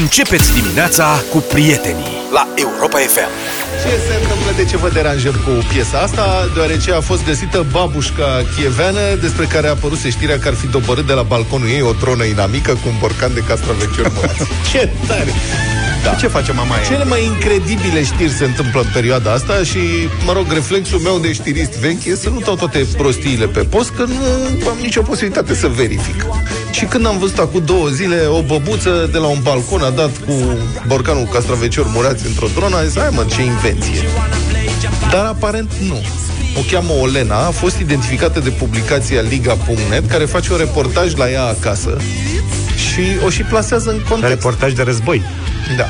Începeți dimineața cu prietenii la Europa FM. Ce se întâmplă, de ce vă deranjăm cu piesa asta? Deoarece a fost găsită babușca chieveană, despre care a apărut știrea că ar fi dobărât de la balconul ei o tronă inamică cu un borcan de castraveciori murați. Ce tare! Da. Ce face mama aia? Cele mai incredibile știri se întâmplă în perioada asta și, mă rog, reflexul meu de știrist vechi e să nu dau toate prostiile pe post, că nu am nicio posibilitate să verific. Și când am văzut acum două zile o băbuță de la un balcon a dat cu borcanul castraveciori murați într-o dronă, a zis, hai mă, ce invenție. Dar aparent nu. O cheamă Olena, a fost identificată de publicația Liga.net, care face un reportaj la ea acasă și o și plasează în context. Reportaj de război. Da.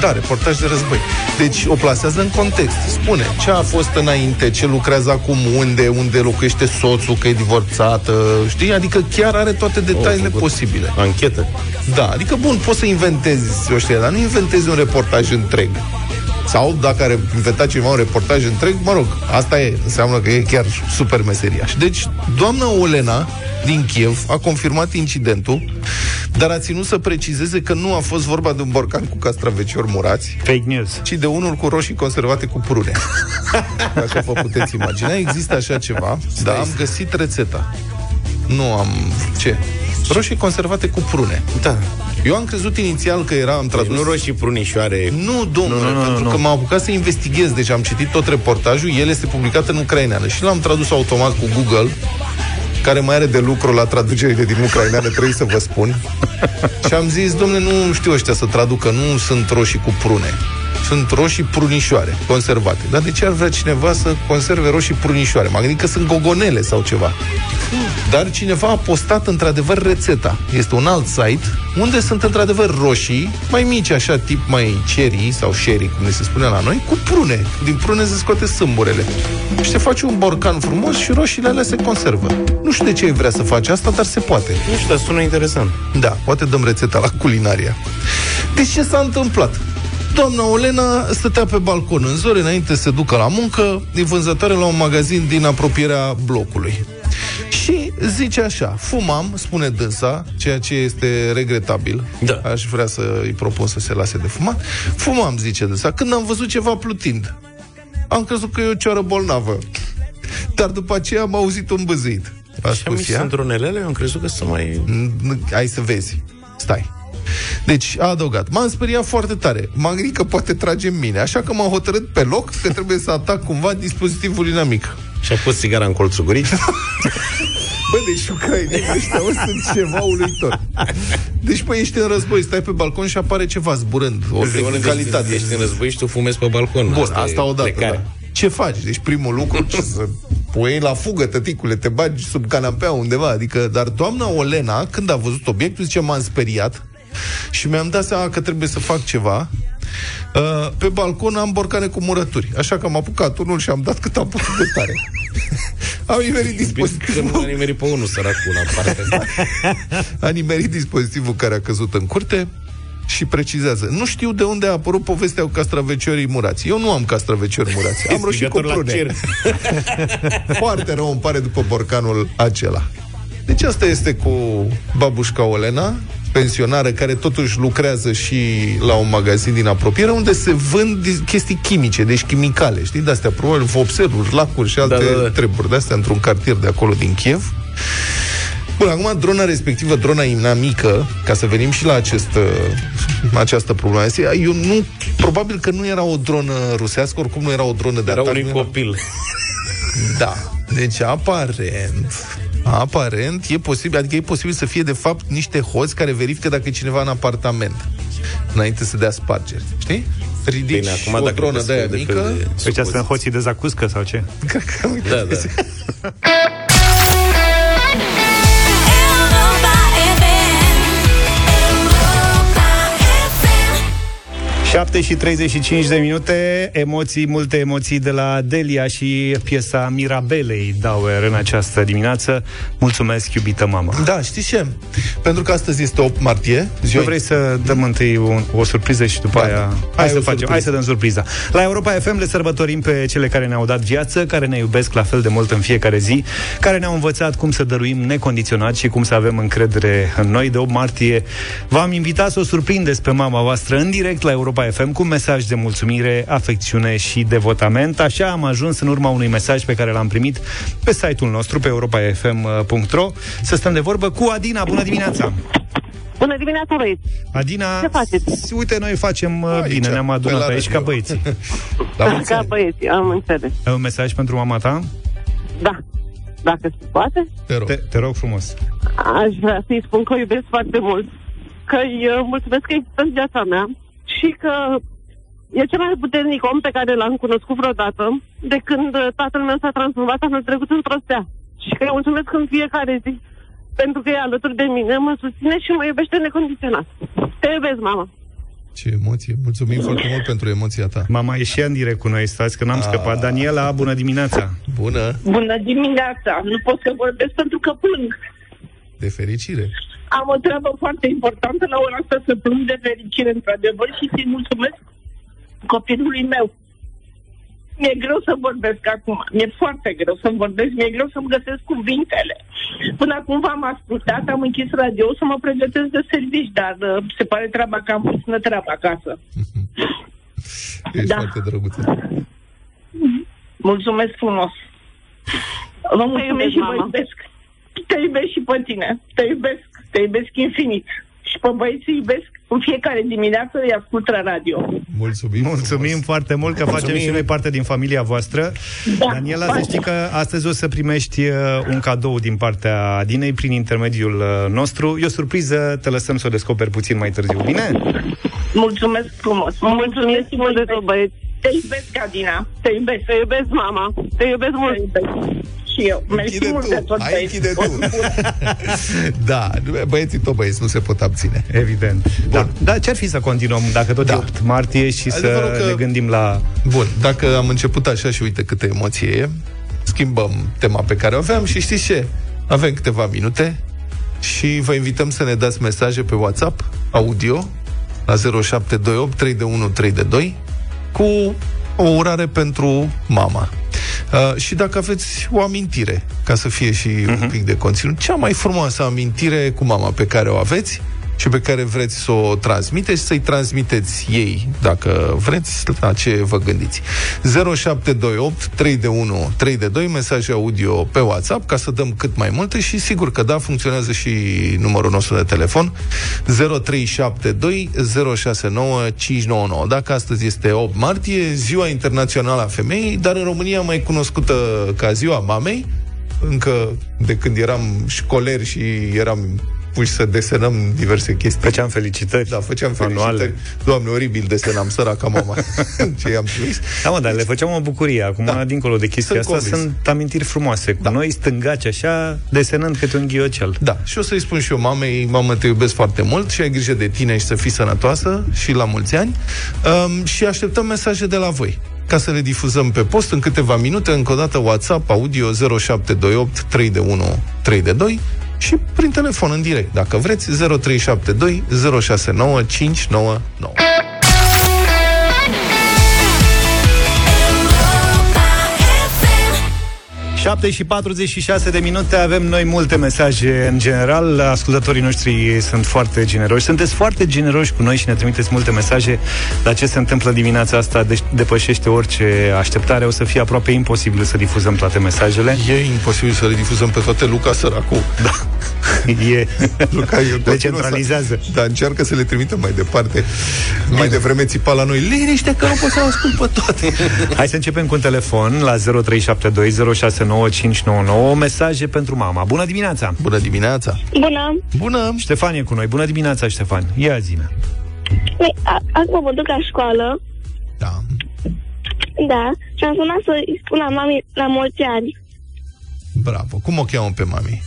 Da, reportaj de război. Deci o plasează în context. Spune ce a fost înainte, ce lucrează acum, unde, unde locuiește soțul, că e divorțată, știi? Adică chiar are toate detaliile făcut posibile. Anchetă. Da, adică bun, poți să inventezi o știre, dar nu inventezi un reportaj întreg. Sau dacă are inventat ceva un reportaj întreg, mă rog, asta e, înseamnă că e chiar super meseriaș. Deci, doamna Olena din Kiev a confirmat incidentul, dar a ținut să precizeze că nu a fost vorba de un borcan cu castraveciori murați, Fake news. ci de unul cu roșii conservate cu prune. Dacă vă puteți imagina, există așa ceva, dar am găsit rețeta. Nu am... Ce? Roșii conservate cu prune. Da. Eu am crezut inițial că era, am Deci tradus... nu roșii prunișoare. Nu, domnule, Nu, nu, nu, pentru nu. că m-am apucat să investighez, deci am citit tot reportajul, el este publicat în ucraineană și l-am tradus automat cu Google, care mai are de lucru la traducerile din ucraineană, trebuie să vă spun. și am zis, domnule, nu știu ăștia să traducă, nu sunt roșii cu prune. Sunt roșii prunișoare, conservate. Dar de ce ar vrea cineva să conserve roșii prunișoare? M-am gândit că sunt gogonele sau ceva. Dar cineva a postat într-adevăr rețeta. Este un alt site unde sunt într-adevăr roșii, mai mici, așa, tip mai cherry sau sherry, cum le se spune la noi, cu prune. Din prune se scoate sâmburele. Și se face un borcan frumos și roșiile alea se conservă. Nu știu de ce vrea să face asta, dar se poate. Nu știu, dar sună interesant. Da, poate dăm rețeta la culinaria. Deci ce s-a întâmplat? Doamna Olena stătea pe balcon în zori înainte să se ducă la muncă, e vânzătoare la un magazin din apropierea blocului. Și zice așa, fumam, spune dânsa, ceea ce este regretabil. Da. Aș vrea să îi propun să se lase de fumat. Fumam, zice dânsa, când am văzut ceva plutind. Am crezut că e o cioară bolnavă. Dar după aceea am auzit un băzit. A Așa mici spus ea. sunt dronelele? Eu am crezut că sunt mai... N- Hai să vezi. Stai. Deci, a adăugat. M-am speriat foarte tare. M-am gândit că poate trage în mine. Așa că m-am hotărât pe loc că trebuie să atac cumva dispozitivul inamic. Și-a pus țigara în colțul gurii? Bă, deci ucrainenii ăștia mă, sunt ceva uluitor. Deci, păi, ești în război, stai pe balcon și apare ceva zburând. O tehnicalitate. Ești în război și tu fumezi pe balcon. Bun, asta, e asta odată, plecare. da. Ce faci? Deci primul lucru, ce să pui la fugă, tăticule, te bagi sub canapea undeva. Adică, dar doamna Olena, când a văzut obiectul, zice, m-am speriat și mi-am dat seama că trebuie să fac ceva. Uh, pe balcon am borcane cu murături, așa că am apucat unul și am dat cât am putut de tare. am nimerit Bine că dispozitivul. nu l-a nimerit pe unul, săracul, la partea asta. A nimerit dispozitivul care a căzut în curte și precizează. Nu știu de unde a apărut povestea cu castraveciorii murați. Eu nu am castraveciori murați. Am roșii cu Strigător la prune. cer. Foarte rău îmi pare după borcanul acela. Deci asta este cu babușca Olena, pensionară care totuși lucrează și la un magazin din apropiere unde se vând dis- chestii chimice, deci chimicale, știi, de-astea, probabil vopseruri, lacuri și alte Da, da, da. treburi de-astea într-un cartier de acolo din Kiev. Bun, acum drona respectivă, drona inamică, ca să venim și la acest, uh, această problemă. Eu nu, probabil că nu era o dronă rusească, oricum nu era o dronă de Era atac. unui nu era- copil. da. Deci, aparent, aparent, e posibil, adică e posibil să fie, de fapt, niște hoți care verifică dacă e cineva în apartament, înainte să dea spargeri. Știi? Ridici Bine, acum o dacă dronă crezi de aia că de mică. fel de Deci asta supoziție. sunt hoții de zacuscă sau ce? Cred că, uite, Da, da. 7 și 35 de minute, emoții, multe emoții de la Delia și piesa Mirabelei Dauer în această dimineață. Mulțumesc, iubită mamă. Da, știți ce? Pentru că astăzi este 8 martie, ziua... Nu vrei să dăm întâi un, o surpriză și după Ba, aia... da. Hai Ai să o facem, surpriză. hai să dăm surpriza. La Europa FM le sărbătorim pe cele care ne-au dat viață, care ne iubesc la fel de mult în fiecare zi, care ne-au învățat cum să dăruim necondiționat și cum să avem încredere în noi. De 8 martie v-am invitat să o surprindeți pe mama voastră în direct la Europa FM cu un mesaj de mulțumire, afecțiune și devotament. Așa am ajuns în urma unui mesaj pe care l-am primit pe site-ul nostru, pe europafm.ro, să stăm de vorbă cu Adina. Bună dimineața! Bună dimineața, băieți! Adina, Ce faceți? uite, noi facem uh, Aici, bine, ne-am pe adunat la pe aici radio. ca băieți. La mulți Ca ani. băieți, am înțeles. Ai un mesaj pentru mama ta? Da. Dacă se poate, Te rog. Te, te rog frumos. aș vrea să-i spun că o iubesc foarte mult. Că îi uh, mulțumesc că există în viața mea și că e cel mai puternic om pe care l-am cunoscut vreodată de când uh, tatăl meu s-a transformat anul trecut într-o stea. Și că îi mulțumesc în fiecare zi pentru că e alături de mine, mă susține și mă iubește necondiționat. Te iubesc, mama! Ce emoție. Mulțumim foarte mult pentru emoția ta. Mama e și ea în direct cu noi, stați că n-am Ah. scăpat. Daniela, bună dimineața! Bună, Bună dimineața! Nu pot să vorbesc pentru că plâng. de fericire. Am o treabă foarte importantă la ora asta să plâng de fericire, într-adevăr, și să-i mulțumesc copilului meu. Mi-e greu să vorbesc acum. Mi-e foarte greu să vorbesc. Mi-e greu să-mi găsesc cuvintele. Până acum v-am ascultat, am închis radio să mă pregătesc de servici, dar uh, se pare treaba că am puțină treabă acasă. Ești Da. foarte drăguță. Mulțumesc frumos. Vă mulțumesc iubesc, și vă mama. iubesc. Te iubesc și pe tine. Te iubesc. Te iubesc infinit. Și pe băieți îi iubesc în fiecare dimineață îi ascult la radio. Mulțumim Mulțumim frumos. foarte mult că facem și noi parte din familia voastră. Da, Daniela, să face. știi că astăzi o să primești uh, un cadou din partea Adinei prin intermediul uh, nostru. E o surpriză, te lăsăm să o descoperi puțin mai târziu, bine? Mulțumesc frumos. Mulțumesc și mult vă de tot, iubesc. băieți! Te iubesc, Adina. Te iubesc. Te iubesc, mama! Te iubesc Te mult! iubesc. Și eu. Mersi Închide mult tu. de tot, Hai, băieți. închide tu. da, băieții tot băieți, nu se pot abține. Evident. Da. Dar ce-ar fi să continuăm, dacă tot Da. e 8 martie, și Adevărul să că- ne gândim la... Bun, dacă am început așa și uite câtă emoție e, schimbăm tema pe care o aveam și știți ce? Avem câteva minute și vă invităm să ne dați mesaje pe WhatsApp, audio, la 0728 321 322 cu o urare pentru mama. Uh, și dacă aveți o amintire, ca să fie și uh-huh. un pic de conținut, cea mai frumoasă amintire cu mama pe care o aveți și pe care vreți să o transmiteți, să-i transmiteți ei, dacă vreți, la ce vă gândiți. 0728 3 de 1 3 de 2, mesaje audio pe WhatsApp, ca să dăm cât mai multe și sigur că da, funcționează și numărul nostru de telefon 0372 069 599. Dacă astăzi este 8 martie, ziua internațională a femeii, dar în România mai cunoscută ca ziua mamei, încă de când eram școleri și eram puși să desenăm diverse chestii. Făceam felicitări. Da, făceam Anuale. felicitări. Doamne, oribil desenam, săraca mama. Ce i-am trimis. Da, mă, dar le făceam o bucurie. Acum, Da. dincolo de chestia Sunt asta, convins. sunt amintiri frumoase. Cu Da. noi stângaci așa, desenând câte un ghiocel. Da, și o să-i spun și eu mamei, mamă, te iubesc foarte mult și ai grijă de tine și să fii sănătoasă și la mulți ani. Um, și așteptăm mesaje de la voi ca să le difuzăm pe post în câteva minute, încă o dată WhatsApp, audio 0728 3 de 1 3 de 2 și prin telefon în direct, dacă vreți, 0372 069 599. 7 și 46 de minute avem noi multe mesaje în general. Ascultătorii noștri sunt foarte generoși. Sunteți foarte generoși cu noi și ne trimiteți multe mesaje. Dar ce se întâmplă dimineața asta de- depășește orice așteptare. O să fie aproape imposibil să difuzăm toate mesajele. E imposibil să le difuzăm pe toate Luca săracu. Da. E... Luca, el Le continuă centralizează. Să, dar încearcă să le trimită mai departe. Mai devreme țipa la noi. Liniște că nu pot să ascult pe toate. Hai să începem cu un telefon la 0372069599. Mesaje pentru mama. Bună dimineața! Bună dimineața! Bună! Bună! Ștefan e cu noi. Bună dimineața, Ștefan. Ia zine. Păi, a- acum mă duc la școală, Da. da, și am sunat să-i spun la mami la mulți ani. Bravo. Cum o cheamă pe mami?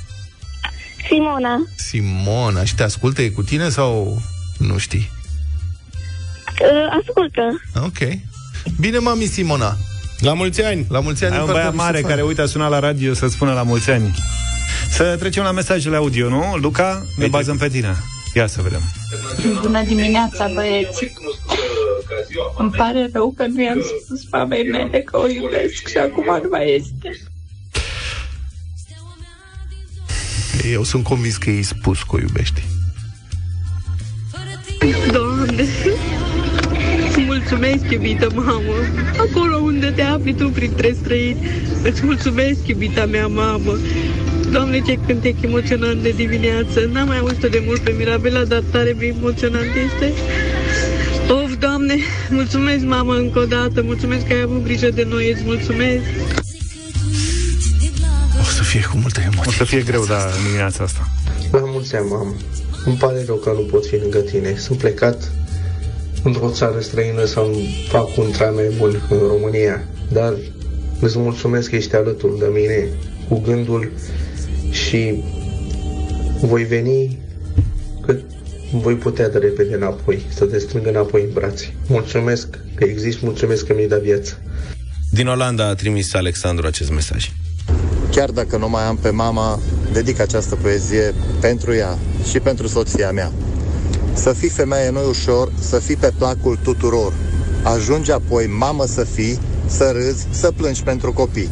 Simona, Simona. Și te ascultă e cu tine sau nu știi? Uh, ascultă. Ok. Bine, mami Simona. La mulți ani! La mulți ani Ai un din partea băiat lui mare Ștefan. care, uite, a sunat la radio să spună la mulți ani. Să trecem la mesajele audio, nu? Luca, ne bazăm pe tine. Ia să vedem. Bună dimineața, băieți! Îmi pare rău că nu i-am spus mamei mele că o iubesc și acum nu mai este. Eu sunt convins că i spus că o iubești. Mulțumesc, iubită mamă! Acolo unde te afli tu printre străini, îți mulțumesc, iubita mea mamă! Doamne, ce cântec emoționant de dimineață! N-am mai auzit de mult pe Mirabela, dar tare emoționant este. Of, Doamne, mulțumesc, mamă, încă o dată, mulțumesc că ai avut grijă de noi, îți mulțumesc! O să fie cu multă O emoție. să fie greu, da, în dimineața asta. La mulți ani, mamă. Îmi pare rău că nu pot fi lângă tine. Sunt plecat într-o țară străină să-mi fac un trai mai bun în România. Dar îți mulțumesc că ești alături de mine cu gândul și voi veni cât voi putea de repede înapoi, să te strâng înapoi în brațe. Mulțumesc că existi, mulțumesc că mi-ai dat viață. Din Olanda a trimis Alexandru acest mesaj. Chiar dacă nu mai am pe mama, dedic această poezie pentru ea și pentru soția mea. Să fii femeie nu ușor, să fii pe placul tuturor. Ajunge apoi mamă să fii, să râzi, să plângi pentru copii.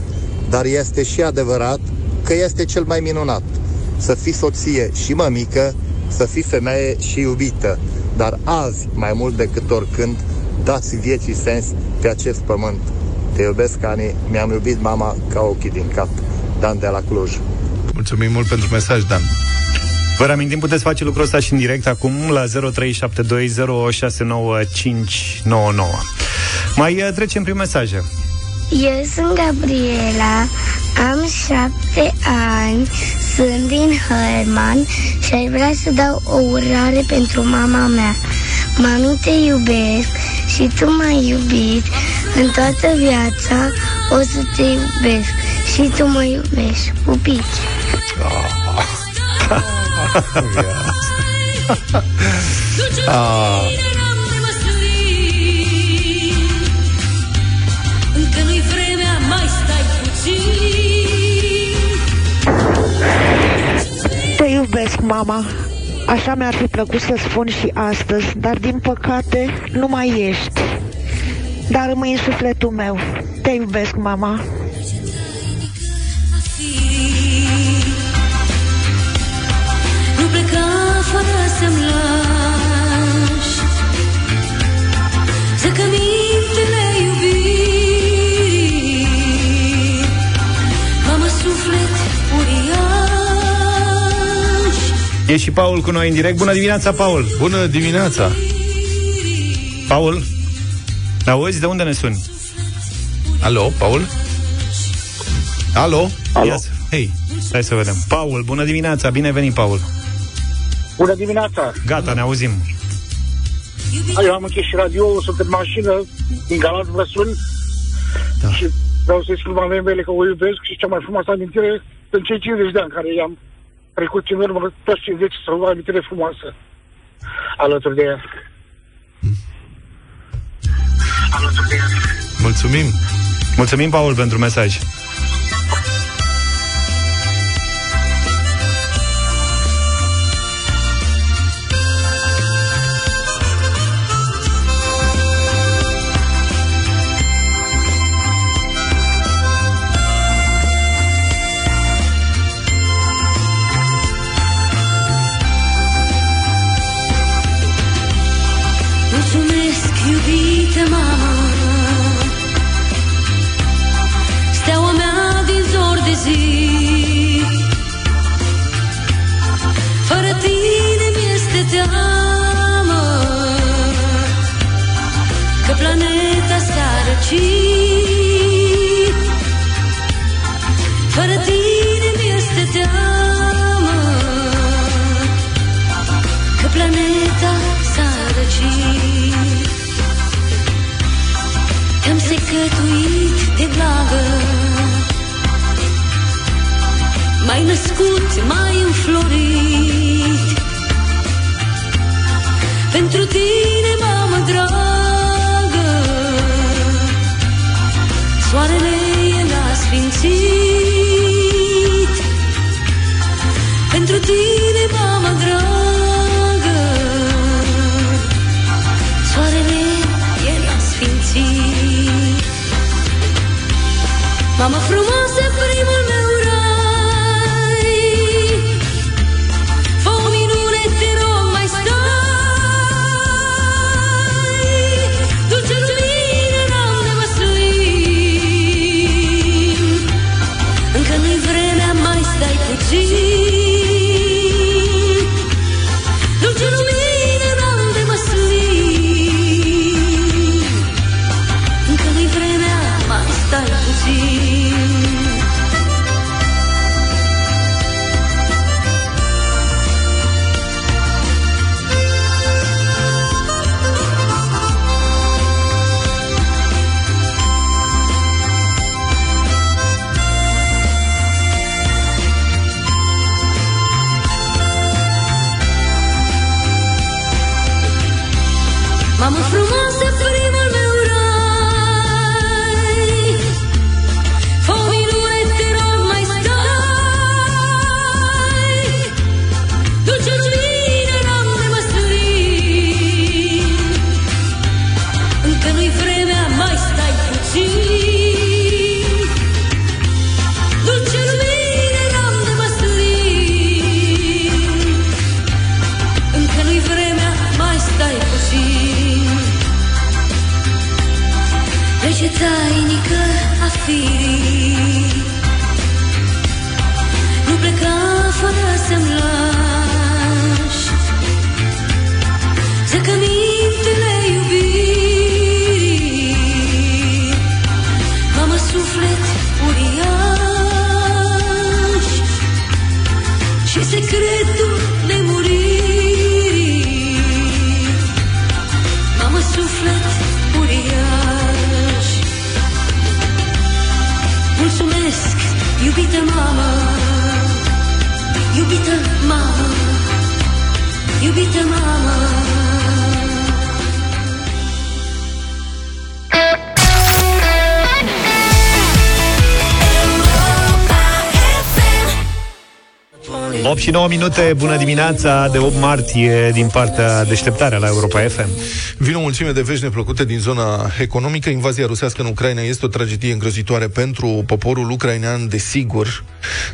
Dar este și adevărat că este cel mai minunat. Să fii soție și mămică, să fii femeie și iubită. Dar azi, mai mult decât oricând, dați vieții sens pe acest pământ. Te iubesc, Ani, mi-am iubit mama ca ochii din cap. Dan de la Cluj. Mulțumim mult pentru mesaj, Dan. Vă reamintim, puteți face lucrul ăsta și în direct acum la 0372069599. Mai uh, trecem prin mesaje. Eu sunt Gabriela, am șapte ani, sunt din Herman și aș vrea să dau o urare pentru mama mea. Mami, te iubesc și tu m-ai iubit. În toată viața o să te iubesc și tu mă iubești. Pupici! Ah, Încă nu-i vremea, mai stai puțin Te iubesc, mama. Așa mi-ar fi plăcut să spun și astăzi, dar din păcate nu mai ești. Dar rămâi în sufletul meu. Te iubesc, mama. Fără să-mi lași Zăcămintele iubirii Mamă, suflet uriaș E și Paul cu noi în direct. Bună dimineața, Paul! Bună dimineața! Paul? Ne auzi? De unde ne suni? Alo, Paul? Alo? Alo? Hei, hai să vedem. Paul, bună dimineața, bine venit, Paul. Bună dimineața! Gata, ne auzim. Eu am închis și radio, sunt în mașină, din Galați vă sun da. și vreau să-i spun mamei mele că o iubesc și cea mai frumoasă amintire în cei 50 de ani care i-am trecut în urmă, toți 50 să o amintire frumoasă alături de ea. Alături de ea. Mulțumim! Mulțumim, Paul, pentru mesaj. Mulțumesc, iubite mama Steaua mea din zor de zi m-ai înflorit Mamă frumoasă, primul a 8 și 9 minute, bună dimineața de 8 martie din partea deșteptarea la Europa FM. Vin o mulțime de vești neplăcute din zona economică. Invazia rusească în Ucraina este o tragedie îngrozitoare pentru poporul ucrainean, desigur,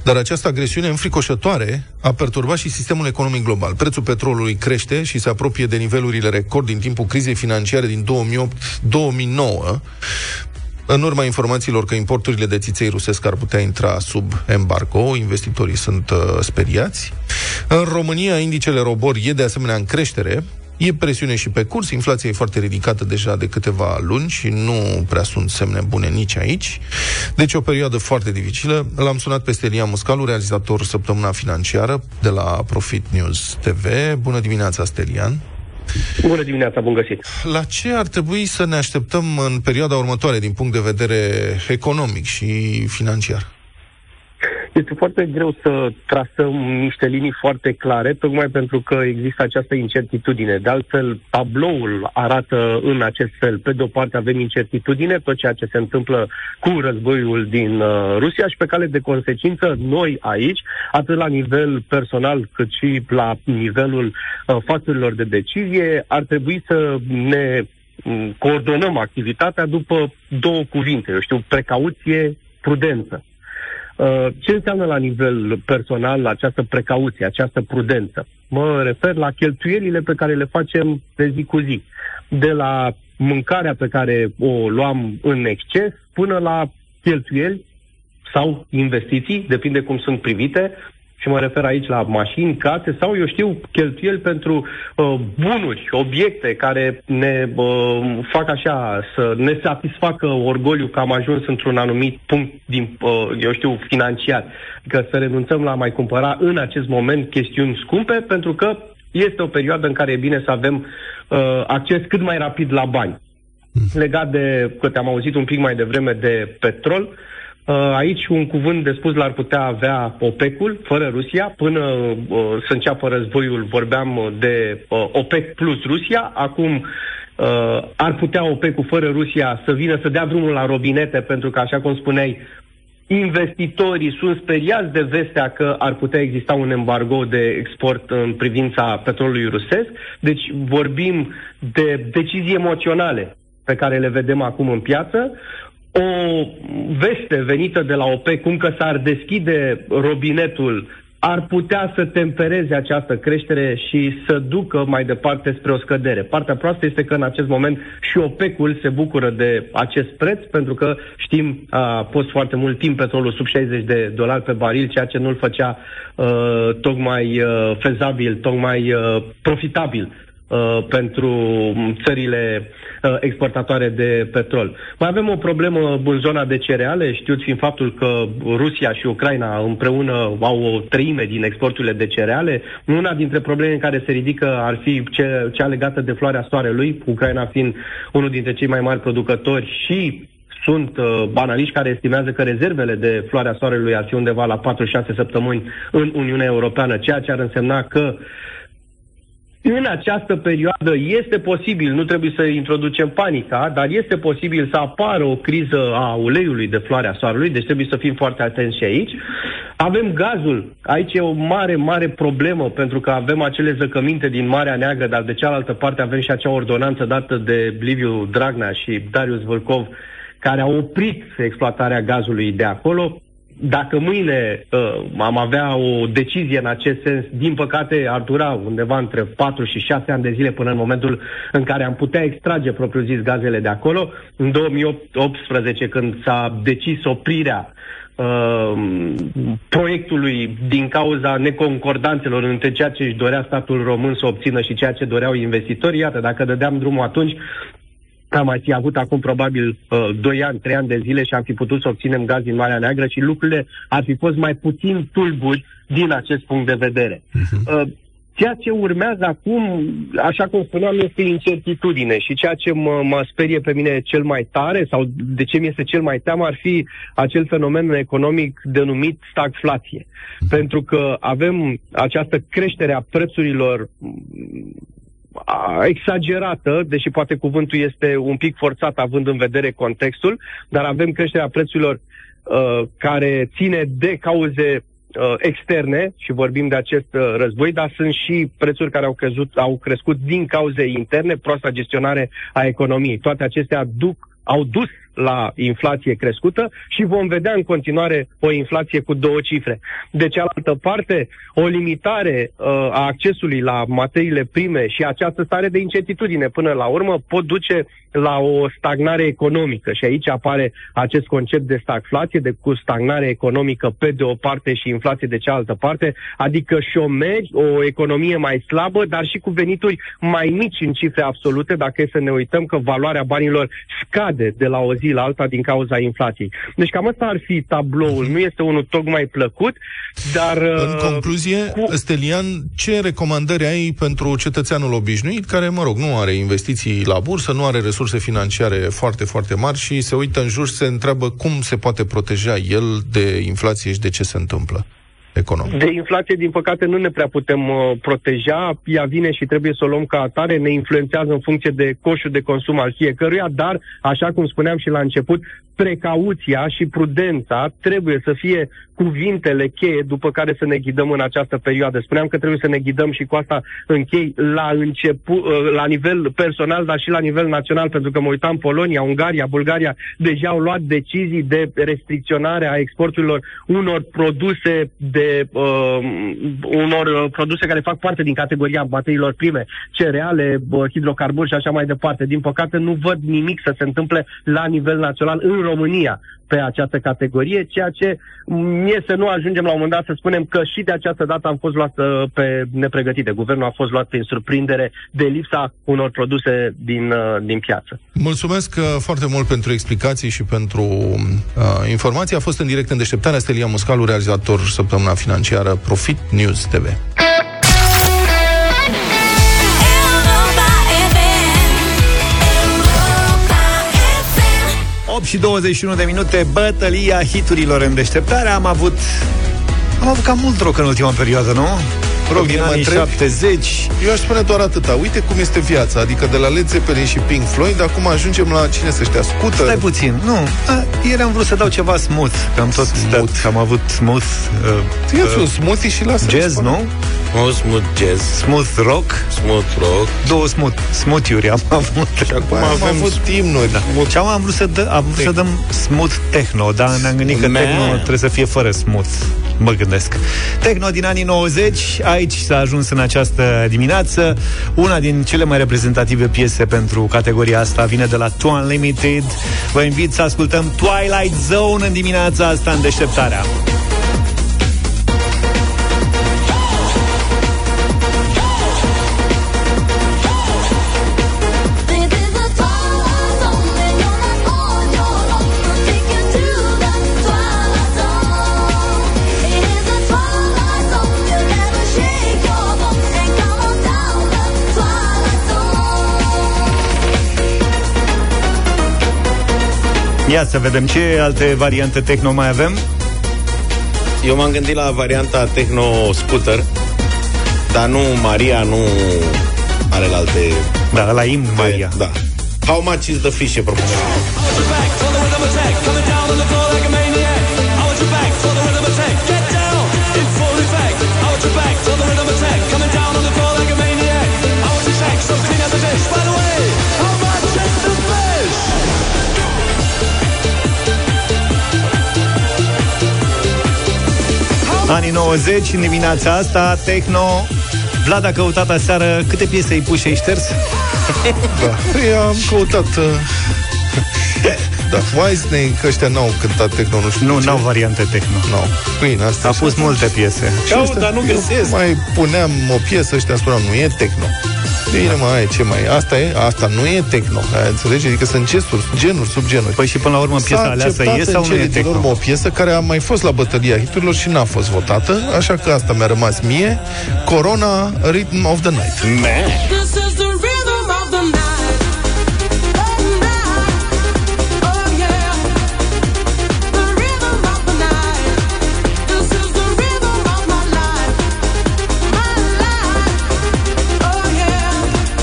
dar această agresiune înfricoșătoare a perturbat și sistemul economic global. Prețul petrolului crește și se apropie de nivelurile record din timpul crizei financiare din 2008-2009, în urma informațiilor că importurile de țiței rusesc ar putea intra sub embargo, investitorii sunt uh, speriați. În România, indicele robor e de asemenea în creștere, E presiune și pe curs, inflația e foarte ridicată deja de câteva luni și nu prea sunt semne bune nici aici. Deci o perioadă foarte dificilă. L-am sunat pe Stelian Muscalu, realizator Săptămâna Financiară de la Profit News TV. Bună dimineața, Stelian! Bună dimineața, bun găsit! La ce ar trebui să ne așteptăm în perioada următoare din punct de vedere economic și financiar? Este foarte greu să trasăm niște linii foarte clare, tocmai pentru că există această incertitudine. De altfel, tabloul arată în acest fel. Pe de o parte avem incertitudine, tot ceea ce se întâmplă cu războiul din uh, Rusia și pe cale de consecință, noi aici, atât la nivel personal cât și la nivelul uh, factorilor de decizie, ar trebui să ne mm, coordonăm activitatea după două cuvinte, eu știu, precauție, prudență. Uh, Ce înseamnă la nivel personal această precauție, această prudență? Mă refer la cheltuielile pe care le facem de zi cu zi. De la mâncarea pe care o luam în exces până la cheltuieli sau investiții, depinde cum sunt privite, și mă refer aici la mașini, case sau, eu știu, cheltuieli pentru uh, bunuri, obiecte care ne uh, fac așa, să ne satisfacă orgoliu că am ajuns într-un anumit punct, din, uh, eu știu, financiar. Adică să renunțăm la a mai cumpăra în acest moment chestiuni scumpe, pentru că este o perioadă în care e bine să avem uh, acces cât mai rapid la bani. Legat de, că te-am auzit un pic mai devreme de petrol, Uh, Aici un cuvânt de spus l-ar putea avea OPEC-ul, fără Rusia. Până uh, să înceapă războiul vorbeam de uh, OPEC plus Rusia. Acum uh, ar putea OPEC-ul fără Rusia să vină să dea drumul la robinete, pentru că, așa cum spuneai, investitorii sunt speriați de vestea că ar putea exista un embargo de export în privința petrolului rusesc. Deci vorbim de decizii emoționale pe care le vedem acum în piață. O veste venită de la OPEC, cum că s-ar deschide robinetul, ar putea să tempereze această creștere și să ducă mai departe spre o scădere. Partea proastă este că în acest moment și OPEC-ul se bucură de acest preț, pentru că știm, a fost foarte mult timp petrolul sub 60 de dolari pe baril, ceea ce nu-l făcea uh, tocmai uh, fezabil, tocmai uh, profitabil uh, pentru țările uh, exportatoare de petrol. Mai avem o problemă în zona de cereale, știuți fiind faptul că Rusia și Ucraina împreună au o treime din exporturile de cereale. Una dintre problemele care se ridică ar fi ce, cea legată de floarea soarelui, Ucraina fiind unul dintre cei mai mari producători și sunt uh, banaliști care estimează că rezervele de floarea soarelui ar fi undeva la 4-6 săptămâni în Uniunea Europeană, ceea ce ar însemna că în această perioadă este posibil, nu trebuie să introducem panica, dar este posibil să apară o criză a uleiului de floarea soarelui, deci trebuie să fim foarte atenți și aici. Avem gazul, aici e o mare, mare problemă, pentru că avem acele zăcăminte din Marea Neagră, dar de cealaltă parte avem și acea ordonanță dată de Liviu Dragnea și Darius Vâlcov, care au oprit exploatarea gazului de acolo dacă mâine uh, am avea o decizie în acest sens, din păcate ar dura undeva între 4 și 6 ani de zile până în momentul în care am putea extrage propriu-zis gazele de acolo. În 2018, când s-a decis oprirea uh, proiectului din cauza neconcordanțelor între ceea ce își dorea statul român să obțină și ceea ce doreau investitorii. Iată, dacă dădeam drumul atunci, am mai fi avut acum probabil uh, 2 ani, 3 ani de zile și am fi putut să obținem gaz din Marea Neagră și lucrurile ar fi fost mai puțin tulburi din acest punct de vedere. Uh-huh. Uh, ceea ce urmează acum, așa cum spuneam, este incertitudine și ceea ce mă, mă sperie pe mine cel mai tare sau de ce mi este cel mai teamă ar fi acel fenomen economic denumit stagflație. Pentru că avem această creștere a prețurilor exagerată, deși poate cuvântul este un pic forțat având în vedere contextul, dar avem creșterea prețurilor uh, care ține de cauze uh, externe și vorbim de acest uh, război, dar sunt și prețuri care au, crezut, au crescut din cauze interne, proasta gestionare a economiei. Toate acestea duc, au dus la inflație crescută și vom vedea în continuare o inflație cu două cifre. De cealaltă parte, o limitare uh, a accesului la materiile prime și această stare de incertitudine până la urmă pot duce la o stagnare economică și aici apare acest concept de stagflație, de cu stagnare economică pe de o parte și inflație de cealaltă parte, adică șomeri, o economie mai slabă, dar și cu venituri mai mici în cifre absolute, dacă e să ne uităm că valoarea banilor scade de la o zi la alta din cauza inflației. Deci cam asta ar fi tabloul. Nu este unul tocmai plăcut, dar... În uh, concluzie, cu... Stelian, ce recomandări ai pentru cetățeanul obișnuit care, mă rog, nu are investiții la bursă, nu are resurse financiare foarte, foarte mari și se uită în jur și se întreabă cum se poate proteja el de inflație și de ce se întâmplă? Economic. De inflație, din păcate, nu ne prea putem uh, proteja. Ea vine și trebuie să o luăm ca atare, ne influențează în funcție de coșul de consum al fiecăruia, dar, așa cum spuneam și la început, precauția și prudența trebuie să fie cuvintele cheie după care să ne ghidăm în această perioadă. Spuneam că trebuie să ne ghidăm și cu asta închei la început, uh, la nivel personal, dar și la nivel național, pentru că mă uitam Polonia, Ungaria, Bulgaria, deja au luat decizii de restricționare a exporturilor unor produse de uh, unor uh, produse care fac parte din categoria materiilor prime, cereale, uh, hidrocarburi și așa mai departe. Din păcate nu văd nimic să se întâmple la nivel național în România pe această categorie, ceea ce mie să nu ajungem la un moment dat să spunem că și de această dată am fost luat uh, pe nepregătite. Guvernul a fost luat prin surprindere de lipsa unor produse din, uh, din piață. Mulțumesc uh, foarte mult pentru explicații și pentru uh, informații. A fost în direct în deșteptarea Stelia Muscalu, realizator săptămâna financiară Profit News TV. Și 21 de minute, bătălia hiturilor în deșteptare. Am avut am avut cam mult rock în ultima perioadă, nu? Rock din anii 70. Eu aș spune doar atâta. Uite cum este viața. Adică de la Led Zeppelin și Pink Floyd, acum ajungem la cine să știa, Scooter. Stai puțin. Nu. A, ieri am vrut să dau ceva smooth. Că am tot smooth. dat, am avut smooth. Uh, uh, un smoothie și lasă Jazz, nu? O smooth jazz. Smooth rock. Smooth rock. Două smooth, smooth-uri am avut. Și acum Am avem avut imnuri. Da. Și am, am vrut să, dă, am vrut să dăm smooth techno, dar ne-am gândit că Meh. techno trebuie să fie fără smooth. Mă gândesc. Techno din anii 90, aici s-a ajuns în această dimineață. Una din cele mai reprezentative piese pentru categoria asta vine de la Two Unlimited. Vă invit să ascultăm Twilight Zone în dimineața asta în deșteptarea. Ia să vedem ce alte variante techno mai avem. Eu m-am gândit la varianta Techno Scooter, dar nu Maria, nu are la alte... Da, la imn Maria. Da. How much is the fish, e propunerea. Anii 90, în dimineața asta, techno. Vlad a căutat aseară câte piese ai pus și ai șters? Da. Păi am căutat... Uh... Da, Whitesnake, că ăștia n-au cântat techno, nu știu Nu, ce. n-au variante techno. N-au. Bine, asta A și pus asta. multe piese. Caut, ăștia- dar nu eu găsesc. Mai puneam o piesă, ăștia spuneam, nu e techno. Bine, mai ce mai Asta e? Asta nu e techno. Ai înțelege? Adică sunt gesturi, genuri, subgenuri. Păi și până la urmă piesa S-a aleasă acceptat e în sau nu cele e din techno? urmă o piesă care a mai fost la bătălia hiturilor și n-a fost votată, așa că asta mi-a rămas mie. Corona, Rhythm of the Night. This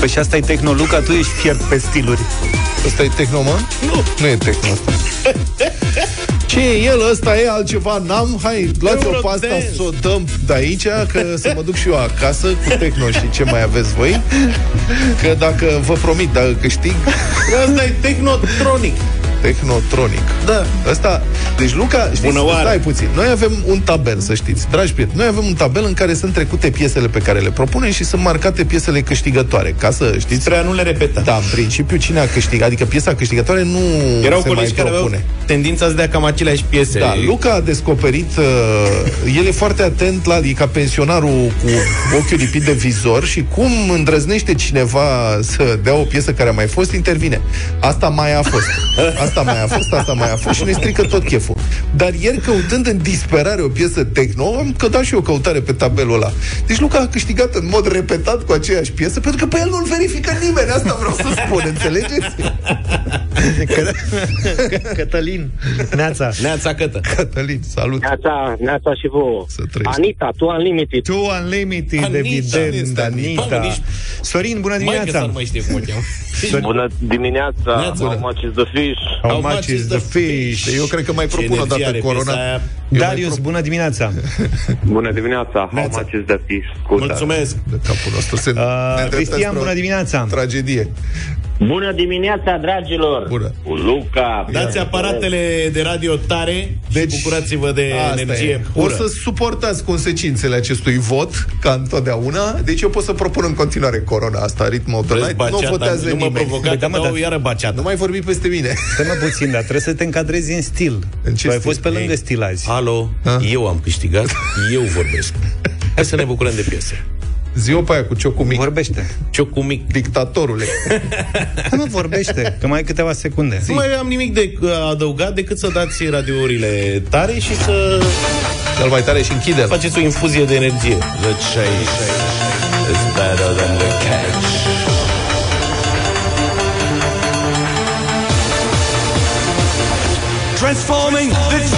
Păi și asta e techno, Luca, tu ești fiert pe stiluri. Ăsta e techno, mă? Nu. Nu e techno asta. Ce e el? Ăsta e altceva? N-am? Hai, luați-o pe asta Eurodance. să o dăm de aici, că să mă duc și eu acasă cu techno și ce mai aveți voi. Că dacă vă promit, dacă câștig, Asta e Technotronic. Technotronic. Da. Ăsta, deci Luca, știți, Bună oară. stai puțin. Noi avem un tabel, să știți, dragi prieteni. Noi avem un tabel în care sunt trecute piesele pe care le propunem și sunt marcate piesele câștigătoare, ca să știți. Spre a nu le repeta. Da, în principiu cine a câștigat, adică piesa câștigătoare nu Erau se colegi mai care aveau propune. tendința să dea cam aceleași piese. Da, Luca a descoperit, uh, el e foarte atent la, e ca pensionarul cu ochiul lipit de vizor și cum îndrăznește cineva să dea o piesă care a mai fost, intervine. Asta mai a fost. Asta mai a fost, asta mai a fost și ne strică tot cheful. Dar ieri, căutând în disperare o piesă techno, am căutat și eu o căutare pe tabelul ăla. Deci Luca a câștigat în mod repetat cu aceeași piesă, pentru că pe el nu-l verifică nimeni. Asta vreau să spun, înțelegeți? Cătălin, Neața. Neața Cătă. Cătălin, salut! Neața, neața și vouă. Să trăiești. Anita, tu Unlimited. Tu Unlimited, Anita, evident, este Anita. Anita. Mamă, nici- Sorin, bună Mai că să dimineața! nu mai știu cum o cheamă. Bună dimineața, Neața. how much is the fish? How much is the fish? Eu cred că mai Ce propun o energie dată are piesa corona. aia. Eu mai Darius, bună dimineața! Bună dimineața, how Neața. much is the fish? Scuza. Mulțumesc. De capul nostru se Uh, ne îndreptăm Cristian, spre o bună dimineața! Tragedie. Bună dimineața, dragilor! Bună. Cu Luca! Dați aparatele de radio tare deci, și bucurați-vă de Asta energie e. pură. O să suportați consecințele acestui vot, ca întotdeauna. Deci eu pot să propun în continuare corona asta, ritmul of the Vreți night. Nu baceata? votează Nu mă nimeni. provoca, Păi da, că mă, dau dar- iară baceată. Nu mai vorbi peste mine. Stai mă puțin, dar trebuie să te încadrezi în stil. În ce tu ai stil? fost pe lângă Ei, stil azi. Alo, Ha? eu am câștigat, eu vorbesc. Hai să ne bucurăm de piese. Zi-o pe aia cu ciocul mic. Vorbește. Ciocu mic. Dictatorule. Nu vorbește, că mai ai câteva secunde. Nu mai am nimic de uh, adăugat decât să dați radiourile tare și să Cel mai tare și închide faceți o infuzie de energie. The chase is better than the catch. Transforming the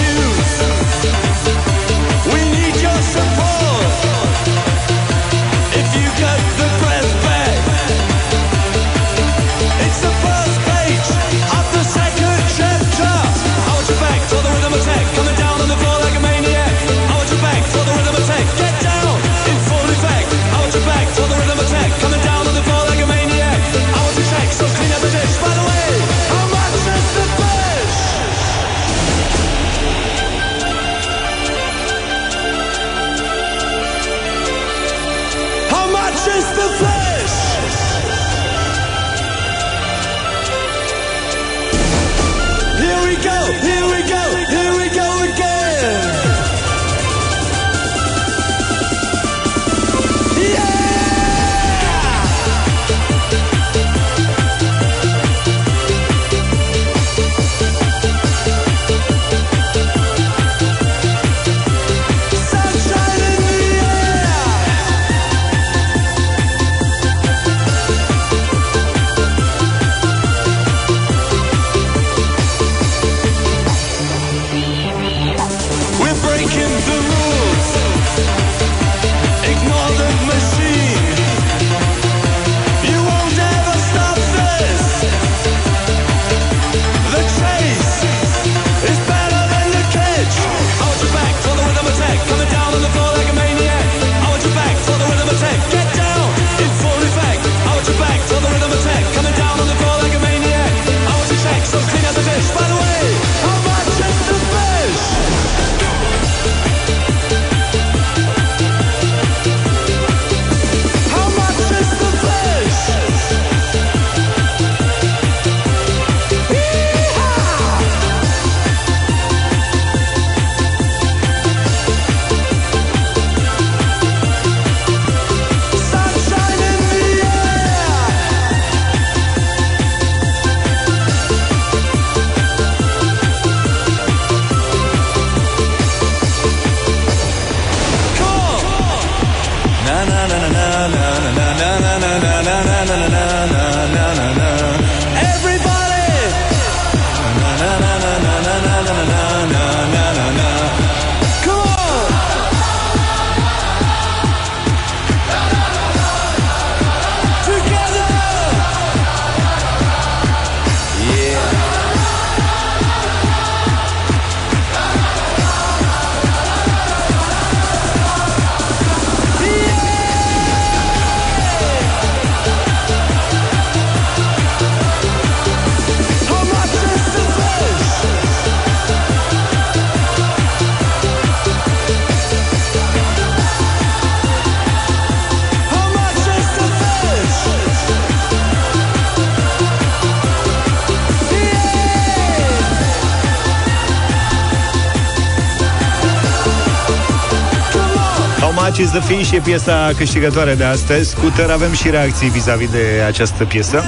the fish e piesa câștigătoare de astăzi. Scooter, avem și reacții vis-a-vis de această piesă.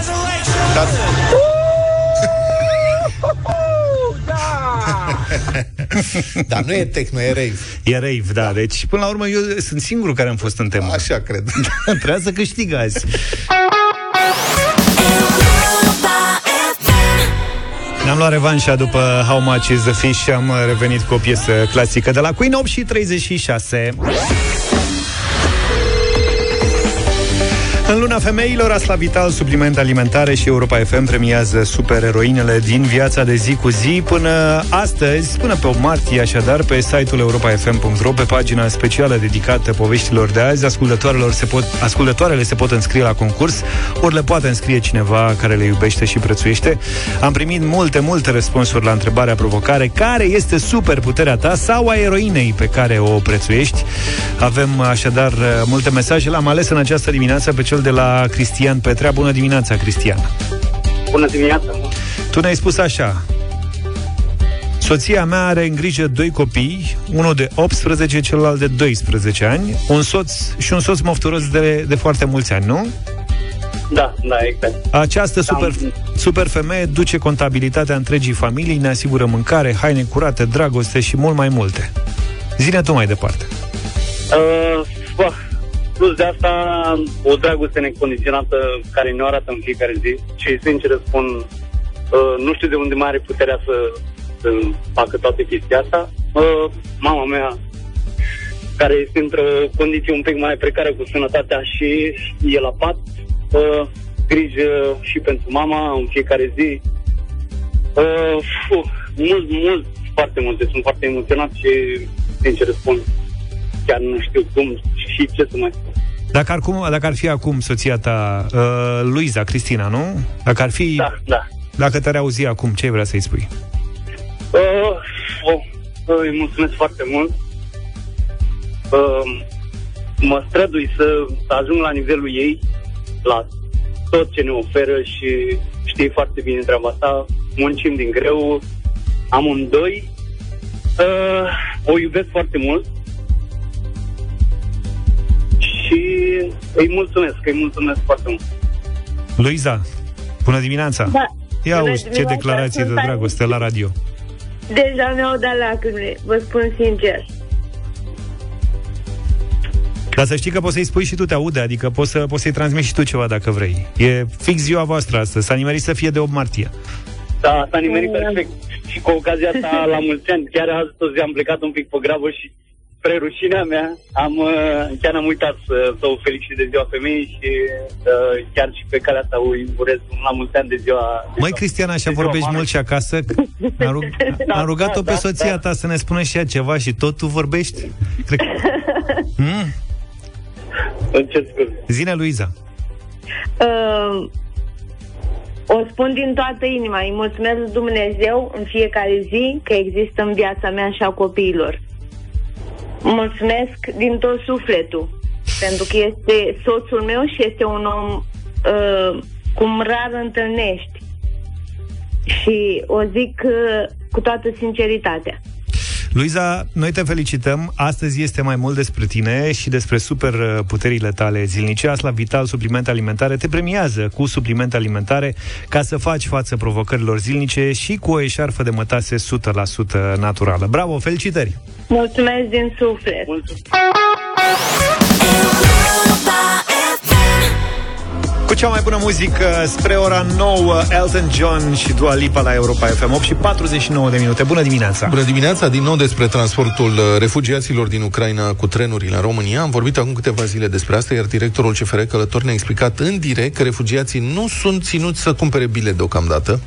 Dar... Dar nu e techno, e rave. E rave, da. Deci, până la urmă, eu sunt singurul care am fost în temă. Așa cred. Trebuia să câștig azi. Ne-am luat revanșa după How Much is the Fish și am revenit cu o piesă clasică de la Queen 8 și 36. Luna femeilor, Asla Vital, supliment alimentare și Europa FM premiază supereroinele din viața de zi cu zi până astăzi, până pe 8 martie, așadar, pe site-ul europafm.ro, pe pagina specială dedicată poveștilor de azi, ascultătoarelor se pot, ascultătoarele se pot înscrie la concurs, ori le poate înscrie cineva care le iubește și prețuiește. Am primit multe, multe răspunsuri la întrebarea provocare, care este superputerea ta sau a eroinei pe care o prețuiești? Avem așadar multe mesaje, l-am ales în această dimineață pe cel de la Cristian Petrea. Bună dimineața, Cristian! Bună dimineața! Tu ne-ai spus așa, Soția mea are în grijă doi copii, unul de 18, celălalt de 12 ani, un soț și un soț mofturos de, de foarte mulți ani, nu? Da, da, exact. Această super, super femeie duce contabilitatea întregii familii, ne asigură mâncare, haine curate, dragoste și mult mai multe. Zine tu mai departe. Uh, bă, plus de asta, o dragoste necondiționată care ne arată în fiecare zi și sincer îți spun, uh, nu știu de unde mai are puterea să, să facă toată chestia asta. Uh, mama mea, care este într-o condiție un pic mai precară cu sănătatea și e la pat, uh, grijă și pentru mama în fiecare zi. Uh, fuh, mult, mult, foarte multe. Sunt foarte emoționat și, sincer spun, chiar nu știu cum și ce să mai spun. Dacă ar, cum, dacă ar fi acum soția ta, uh, Luiza, Cristina, nu? Dacă ar fi... Da, da. Dacă te-ar auzi acum, ce ai vrea să-i spui? Uh, oh, uh, îi mulțumesc foarte mult. Uh, mă strădui să, să ajung la nivelul ei, la tot ce ne oferă și știi foarte bine treaba asta. Muncim din greu, amândoi. Uh, o iubesc foarte mult. Și îi mulțumesc, îi mulțumesc foarte mult. Luiza, bună dimineața! Da. Ia Bună auzi ce dimineața, declarații de sunt aici. dragoste la radio. Deja mi-au dat lacrimile, vă spun sincer. Dar să știi că poți să-i spui și tu, te aude, adică poți, să, poți să-i transmiți și tu ceva dacă vrei. E fix ziua voastră astăzi, s-a nimerit să fie de 8 martie. Da, s-a nimerit perfect. Și cu ocazia asta, la mulți ani, chiar astăzi am plecat un pic pe grabă și spre rușinea mea, am, uh, chiar am uitat să, să o felicit de ziua femeii și uh, chiar și pe care asta îi urez un la mulți ani de ziua... de Măi, ziua- Cristian, așa de ziua vorbești mamei. mult și acasă? Am, rug, am rugat-o pe soția ta să ne spună și ea ceva și tot tu vorbești? Cred că... Mm? Îmi cer scuze. Zine, Luiza. Uh, o spun din toată inima, îi mulțumesc lui Dumnezeu în fiecare zi că există în viața mea și a copiilor. Mulțumesc din tot sufletul, pentru că este soțul meu și este un om uh, cum rar întâlnești. Și o zic uh, cu toată sinceritatea. Luiza, noi te felicităm. Astăzi este mai mult despre tine și despre super uh, puterile tale zilnice. Asla Vital Suplimente Alimentare te premiază cu suplimente alimentare ca să faci față provocărilor zilnice și cu o eșarfă de mătase 100% naturală. Bravo, felicitări! Mulțumesc din suflet. Cu cea mai bună muzică spre ora 9, Elton John și Dua Lipa la Europa FM 8 și 49 de minute. Bună dimineața! Bună dimineața, din nou despre transportul uh, refugiaților din Ucraina cu trenurile în România. Am vorbit acum câteva zile despre asta, iar directorul CFR Călător ne-a explicat în direct că refugiații nu sunt ținuți să cumpere bilet deocamdată.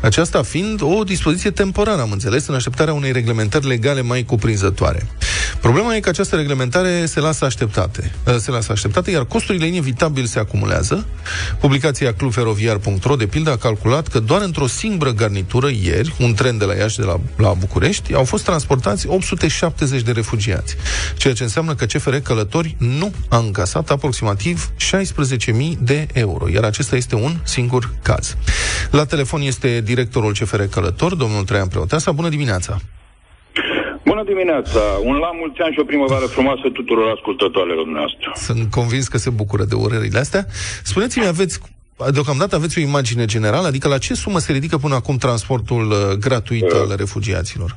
Aceasta fiind o dispoziție temporară, am înțeles, în așteptarea unei reglementări legale mai cuprinzătoare. Problema e că această reglementare se lasă așteptate, uh, se lasă așteptate, iar costurile inevitabil se acumulează. Publicația clubferoviar.ro, de pildă, a calculat că doar într-o singură garnitură, ieri, un tren de la Iași de la, la București, au fost transportați 870 de refugiați, ceea ce înseamnă că CFR Călători nu a încasat aproximativ 16.000 de euro, iar acesta este un singur caz. La telefon este directorul CFR Călător, domnul Traian Preoteasa. Bună dimineața! Bună dimineața! Un la mulți ani și o primăvară frumoasă tuturor ascultătoarelor noastre. Sunt convins că se bucură de urările astea. Spuneți-mi, aveți Deocamdată aveți o imagine generală? Adică la ce sumă se ridică până acum transportul uh, gratuit al refugiaților?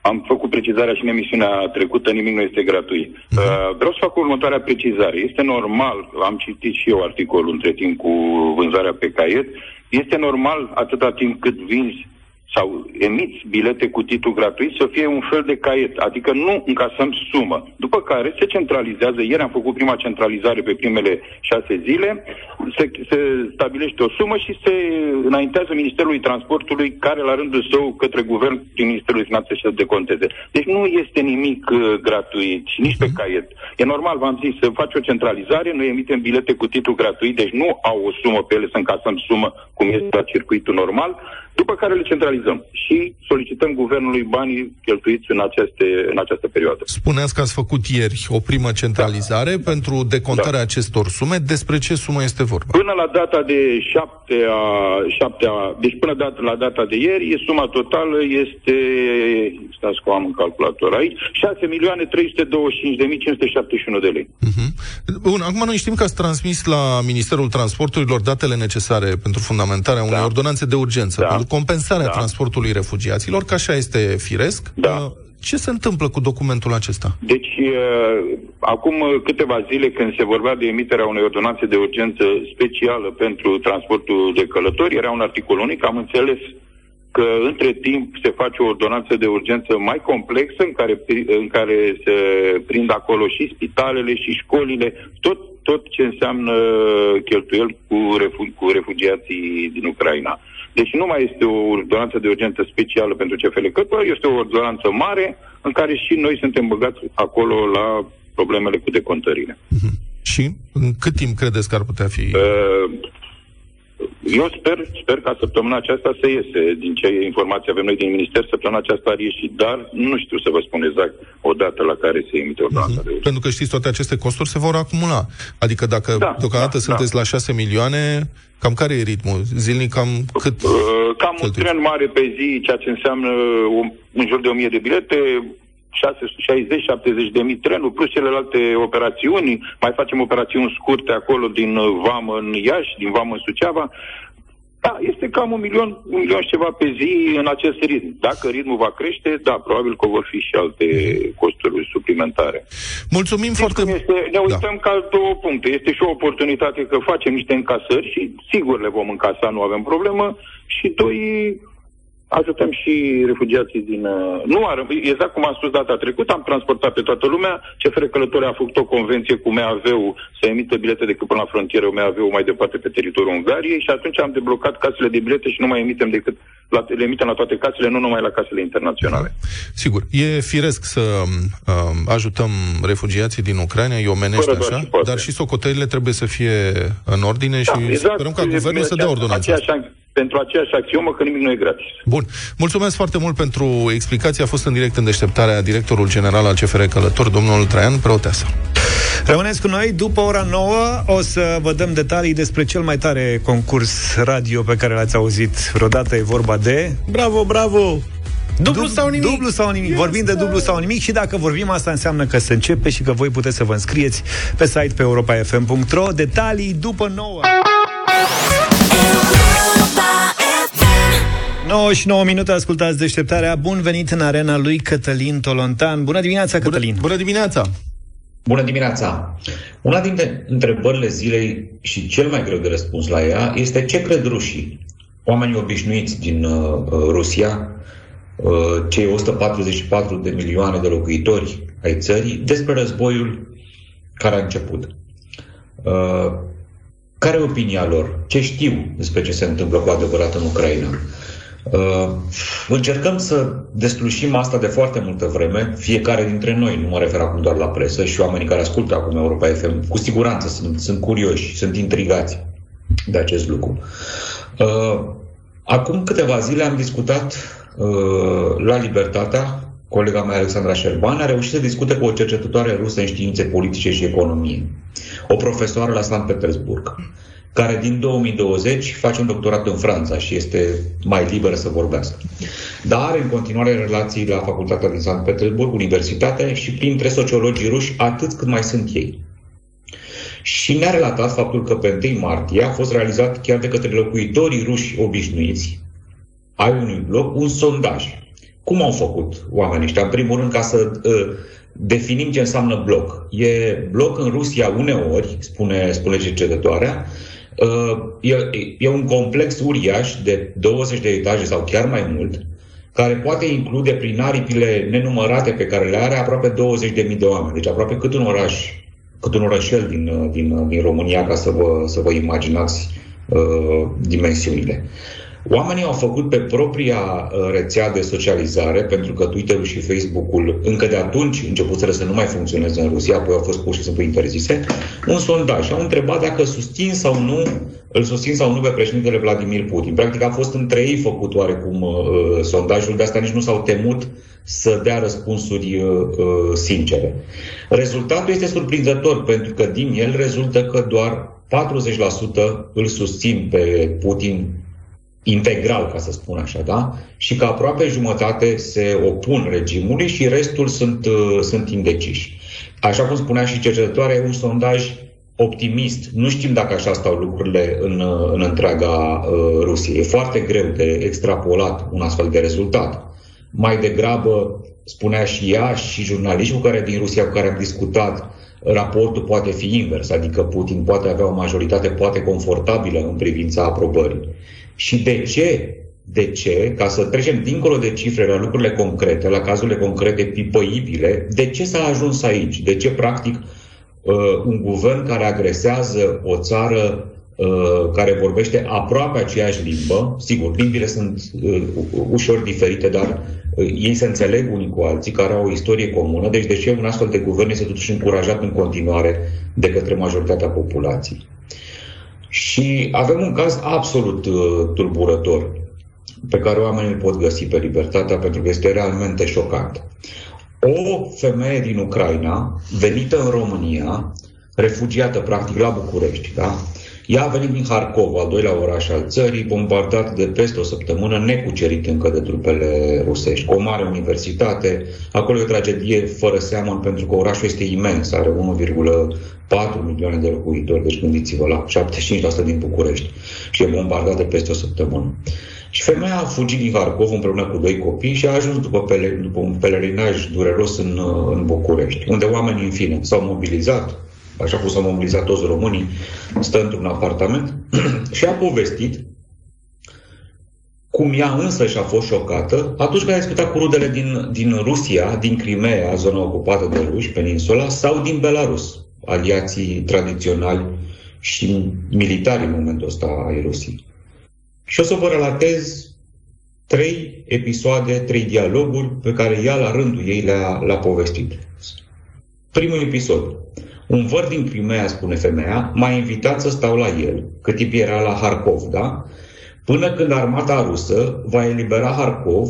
Am făcut precizarea și în emisiunea trecută, nimic nu este gratuit. Uh, vreau să fac următoarea precizare. Este normal, am citit și eu articolul între timp cu vânzarea pe caiet, este normal atâta timp cât vinzi sau emiți bilete cu titlu gratuit să fie un fel de caiet, adică nu încasăm sumă. După care se centralizează, ieri am făcut prima centralizare pe primele șase zile, se, se stabilește o sumă și se înaintează Ministerului Transportului, care la rândul său către Guvern prin Ministerul Finanțe să deconteze. Deci nu este nimic uh, gratuit și nici pe caiet. E normal, v-am zis, să faci o centralizare, noi emitem bilete cu titlu gratuit, deci nu au o sumă pe ele să încasăm sumă, cum este la circuitul normal, după care le centralizăm și solicităm guvernului banii cheltuiți în, aceste, în această perioadă. Spuneați că ați făcut ieri o primă centralizare da. pentru decontarea da. acestor sume. Despre ce sumă este vorba? Până la data de 7 a, 7 a, deci până dat, la data de ieri, suma totală este, stați că am în calculator aici, 6 milioane 325.571 de lei. Uh-huh. Bun, acum noi știm că ați transmis la Ministerul Transporturilor datele necesare pentru fundamentarea unei da. ordonanțe de urgență, da. Pentru compensarea da. transportului refugiaților, că așa este firesc. Da. Ce se întâmplă cu documentul acesta? Deci, uh, acum câteva zile, când se vorbea de emiterea unei ordonanțe de urgență specială pentru transportul de călători, era un articol unic, am înțeles că între timp se face o ordonanță de urgență mai complexă în care, în care se prind acolo și spitalele și școlile, tot, tot ce înseamnă cheltuieli cu, refu- cu refugiații din Ucraina. Deci nu mai este o ordonanță de urgență specială pentru CFL Căpăr, este o ordonanță mare în care și noi suntem băgați acolo la problemele cu decontările. Și în cât timp credeți că ar putea fi? Uh, eu sper, sper ca săptămâna aceasta să iese. Din ce informații avem noi din minister, săptămâna aceasta ar ieși, dar nu știu să vă spun exact o dată la care se emite ordonanța de Pentru că știți, toate aceste costuri se vor acumula. Adică dacă da, deocamdată da, sunteți da. la 6 milioane, cam care e ritmul? Zilnic cam cât? Uh, cam un tren mare pe zi, ceea ce înseamnă un, în jur de 1000 de bilete, 60-70 de mii trenuri, plus celelalte operațiuni. Mai facem operațiuni scurte acolo din uh, Vamă în Iași, din Vamă în Suceava. Da, este cam un milion, un milion și ceva pe zi în acest ritm. Dacă ritmul va crește, da, probabil că vor fi și alte costuri suplimentare. Mulțumim Deci foarte cum este, ne uităm da. ca două puncte. Este și o oportunitate că facem niște încasări și sigur le vom încasa, nu avem problemă. Și doi, ajutăm și refugiații din... uh, Nu ar, exact cum am spus data trecută, am transportat pe toată lumea. CFR Călători a făcut o convenție cu MAV-ul să emită bilete decât până la frontieră MAV-ul mai departe pe teritoriul Ungariei și atunci am deblocat casele de bilete și nu mai emitem decât la, le emitem la toate casele, nu numai la casele internaționale. Sigur, e firesc să um, ajutăm refugiații din Ucraina, e omenește Fără doar așa, și poate. dar și socotelile trebuie să fie în ordine și sperăm ca guvernul să dea ordonanța. Aceeași, pentru aceeași axiomă că nimic nu e gratis. Bun. Mulțumesc foarte mult pentru explicație. A fost în direct în deșteptarea directorul general al CFR Călător, domnul Traian Preoteasă. Rămâneți cu noi, după ora 9 o să vă dăm detalii despre cel mai tare concurs radio pe care l-ați auzit vreodată. E vorba de... Bravo, bravo! Dublu Dub- sau nimic? Dublu sau nimic. Vorbim de dublu sau nimic și dacă vorbim asta înseamnă că se începe și că voi puteți să vă înscrieți pe site pe europa.fm.ro. Detalii după 9. 9 și 9 minute, ascultați deșteptarea. Bun venit în arena lui Cătălin Tolontan. Bună dimineața, Cătălin! Bună dimineața! Bună dimineața! Una dintre întrebările zilei și cel mai greu de răspuns la ea este ce cred rușii, oamenii obișnuiți din uh, Rusia, uh, cei 144 de milioane de locuitori ai țării, despre războiul care a început. Uh, care e opinia lor? Ce știu despre ce se întâmplă cu adevărat în Ucraina? Uh, încercăm să deslușim asta de foarte multă vreme, fiecare dintre noi, nu mă refer acum doar la presă și oamenii care ascultă acum Europa FM, cu siguranță sunt, sunt curioși, sunt intrigați de acest lucru. Uh, acum câteva zile am discutat uh, la Libertatea, colega mea Alexandra Șerban a reușit să discute cu o cercetătoare rusă în științe politice și economie, o profesoară la Sankt Petersburg. Care din 2020 face un doctorat în Franța și este mai liberă să vorbească. Dar are în continuare relații la Facultatea din Sankt Petersburg, Universitate și printre sociologii ruși, atât cât mai sunt ei. Și ne-a relatat faptul că pe 1 martie a fost realizat chiar de către locuitorii ruși obișnuiți ai unui bloc un sondaj. Cum au făcut oamenii ăștia? În primul rând, ca să uh, definim ce înseamnă bloc. E bloc în Rusia uneori, spune, spune cercetătoarea, uh, e, e un complex uriaș de 20 de etaje sau chiar mai mult, care poate include prin aripile nenumărate pe care le are aproape 20.000 de oameni. Deci aproape cât un oraș, cât un orășel din, uh, din, uh, din România, ca să vă, să vă imaginați uh, dimensiunile. Oamenii au făcut pe propria uh, rețea de socializare, pentru că Twitter-ul și Facebook-ul încă de atunci începuseră să nu mai funcționeze în Rusia, apoi au fost pur și simplu interzise, un sondaj. Au întrebat dacă susțin sau nu, îl susțin sau nu pe președintele Vladimir Putin. Practic a fost între ei făcut oarecum uh, sondajul, de asta nici nu s-au temut să dea răspunsuri uh, uh, sincere. Rezultatul este surprinzător, pentru că din el rezultă că doar 40% îl susțin pe Putin integral, ca să spun așa, da? Și că aproape jumătate se opun regimului și restul sunt, uh, sunt indeciși. Așa cum spunea și cercetătoarea, e un sondaj optimist. Nu știm dacă așa stau lucrurile în, uh, în întreaga uh, Rusie. E foarte greu de extrapolat un astfel de rezultat. Mai degrabă, spunea și ea și jurnaliștii cu care din Rusia cu care am discutat, raportul poate fi invers, adică Putin poate avea o majoritate poate confortabilă în privința aprobării. Și de ce? De ce? Ca să trecem dincolo de cifre la lucrurile concrete, la cazurile concrete pipăibile, de ce s-a ajuns aici? De ce, practic, uh, un guvern care agresează o țară uh, care vorbește aproape aceeași limbă, sigur, limbile sunt uh, ușor diferite, dar ei se înțeleg unii cu alții, care au o istorie comună, deci de ce un astfel de guvern este totuși încurajat în continuare de către majoritatea populației? Și avem un caz absolut uh, tulburător pe care oamenii îl pot găsi pe libertatea pentru că este realmente șocant. O femeie din Ucraina, venită în România, refugiată practic la București, da? Ea a venit din Harkov, al doilea oraș al țării, bombardat de peste o săptămână, necucerit încă de trupele rusești, cu o mare universitate. Acolo e o tragedie fără seamăn, pentru că orașul este imens, are 1,4 milioane de locuitori, deci gândiți-vă la 75% din București și e bombardat de peste o săptămână. Și femeia a fugit din Harkov împreună cu doi copii și a ajuns după, pele, după un pelerinaj dureros în, în București, unde oamenii, în fine, s-au mobilizat, așa cum s-au mobilizat toți românii, stă într-un apartament și a povestit cum ea însă și-a fost șocată atunci când a discutat cu rudele din, din Rusia, din Crimea, zona ocupată de ruși, peninsula, sau din Belarus, aliații tradiționali și militari în momentul ăsta ai Rusiei. Și o să vă relatez trei episoade, trei dialoguri pe care ea la rândul ei le-a, le-a povestit. Primul episod. Un văr din Crimea, spune femeia, m-a invitat să stau la el, cât timp era la Harkov, da? Până când armata rusă va elibera Harkov,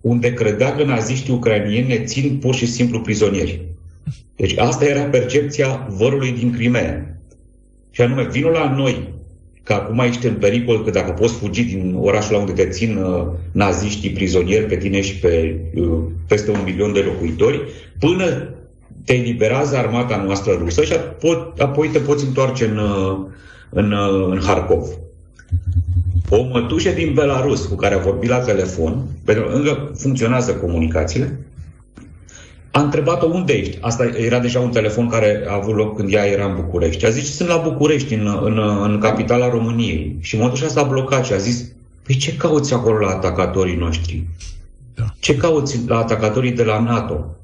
unde credea că naziștii ucrainieni ne țin pur și simplu prizonieri. Deci asta era percepția vărului din Crimea. Și anume, vină la noi, că acum ești în pericol, că dacă poți fugi din orașul unde te țin uh, naziștii prizonieri pe tine și pe uh, peste un milion de locuitori, până te eliberează armata noastră rusă și apoi, apoi te poți întoarce în, uh, în, uh, în Harkov. O mătușă din Belarus cu care a vorbit la telefon, pentru că încă funcționează comunicațiile, a întrebat-o unde ești. Asta era deja un telefon care a avut loc când ea era în București. A zis, sunt la București, în, în, în capitala României. Și mătușa s-a blocat și a zis, păi ce cauți acolo la atacatorii noștri? Da. Ce cauți la atacatorii de la NATO?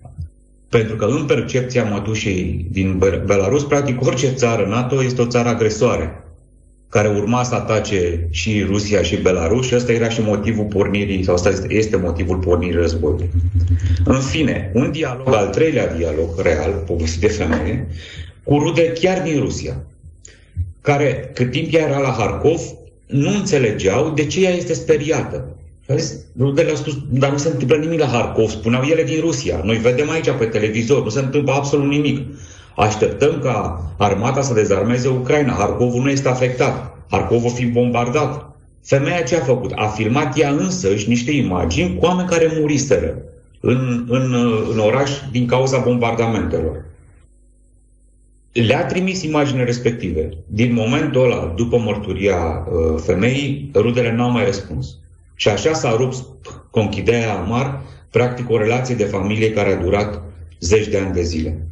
Pentru că în percepția mătușei din Be- Belarus, practic orice țară NATO este o țară agresoare care urma să atace și Rusia și Belarus și ăsta era și motivul pornirii, sau ăsta este- este motivul pornirii războiului. În fine, un dialog, al treilea dialog real, povestit de femeie, cu rude chiar din Rusia, care, cât timp ea era la Harkov, nu înțelegeau de ce ea este speriată. Și a zis, rudele au spus, dar nu se întâmplă nimic la Harkov, spuneau ele din Rusia. Noi vedem aici pe televizor, nu se întâmplă absolut nimic. Așteptăm ca armata să dezarmeze Ucraina. Harkovul nu este afectat. Harkov o fi bombardat. Femeia ce a făcut? A filmat ea însăși niște imagini cu oameni care muriseră în, în, în oraș din cauza bombardamentelor. Le-a trimis imaginile respective. Din momentul ăla, după mărturia uh, femeii, rudele n-au mai răspuns. Și așa s-a rupt, conchidea amar, practic o relație de familie care a durat zeci de ani de zile.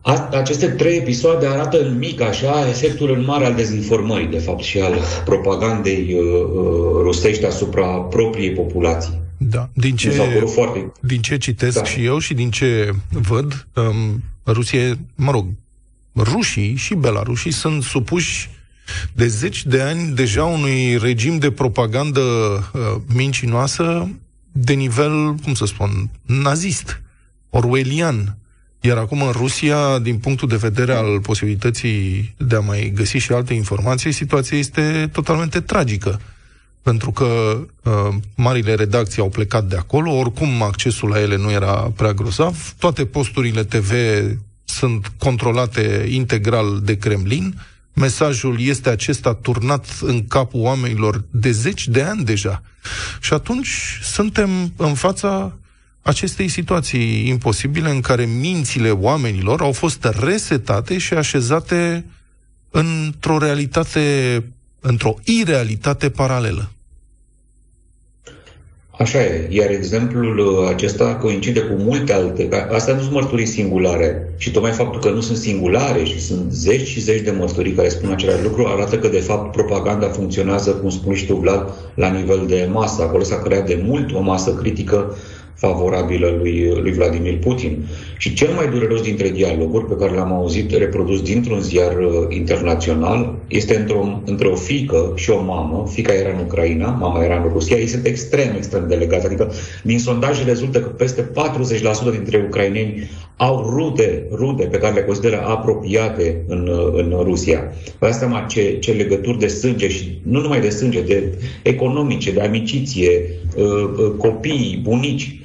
A- Aceste trei episoade arată în mic, așa, efectul în mare al dezinformării, de fapt, și al propagandei uh, uh, rusești asupra propriei populații. Da. Din ce, Mi s-au părut foarte... din ce citesc da. și eu și din ce văd, um, Rusie, mă rog, rușii și belarușii sunt supuși de zeci de ani deja unui regim de propagandă uh, mincinoasă de nivel, cum să spun, nazist, orwellian. Iar acum în Rusia, din punctul de vedere al posibilității de a mai găsi și alte informații, situația este totalmente tragică. Pentru că uh, marile redacții au plecat de acolo, oricum accesul la ele nu era prea grozav, toate posturile TV sunt controlate integral de Kremlin, mesajul este acesta turnat în capul oamenilor de zeci de ani deja. Și atunci suntem în fața acestei situații imposibile în care mințile oamenilor au fost resetate și așezate într-o realitate, într-o irealitate paralelă. Așa e, iar exemplul uh, acesta coincide cu multe alte. că Astea nu sunt mărturii singulare. Și tocmai faptul că nu sunt singulare și sunt zeci și zeci de mărturii care spun același lucru, arată că, de fapt, propaganda funcționează, cum spui și tu, Vlad, la nivel de masă. Acolo s-a creat de mult o masă critică favorabilă lui, lui Vladimir Putin. Și cel mai dureros dintre dialoguri pe care l-am auzit reprodus dintr-un ziar uh, internațional este într-o, între o fică și o mamă. Fica era în Ucraina, mama era în Rusia. Ei sunt extrem, extrem de legați. Adică din sondaje rezultă că peste 40% dintre ucraineni au rude, rude pe care le consideră apropiate în, uh, în Rusia. Vă dați seama ce, ce legături de sânge și nu numai de sânge, de economice, de amiciție, uh, uh, copii, bunici,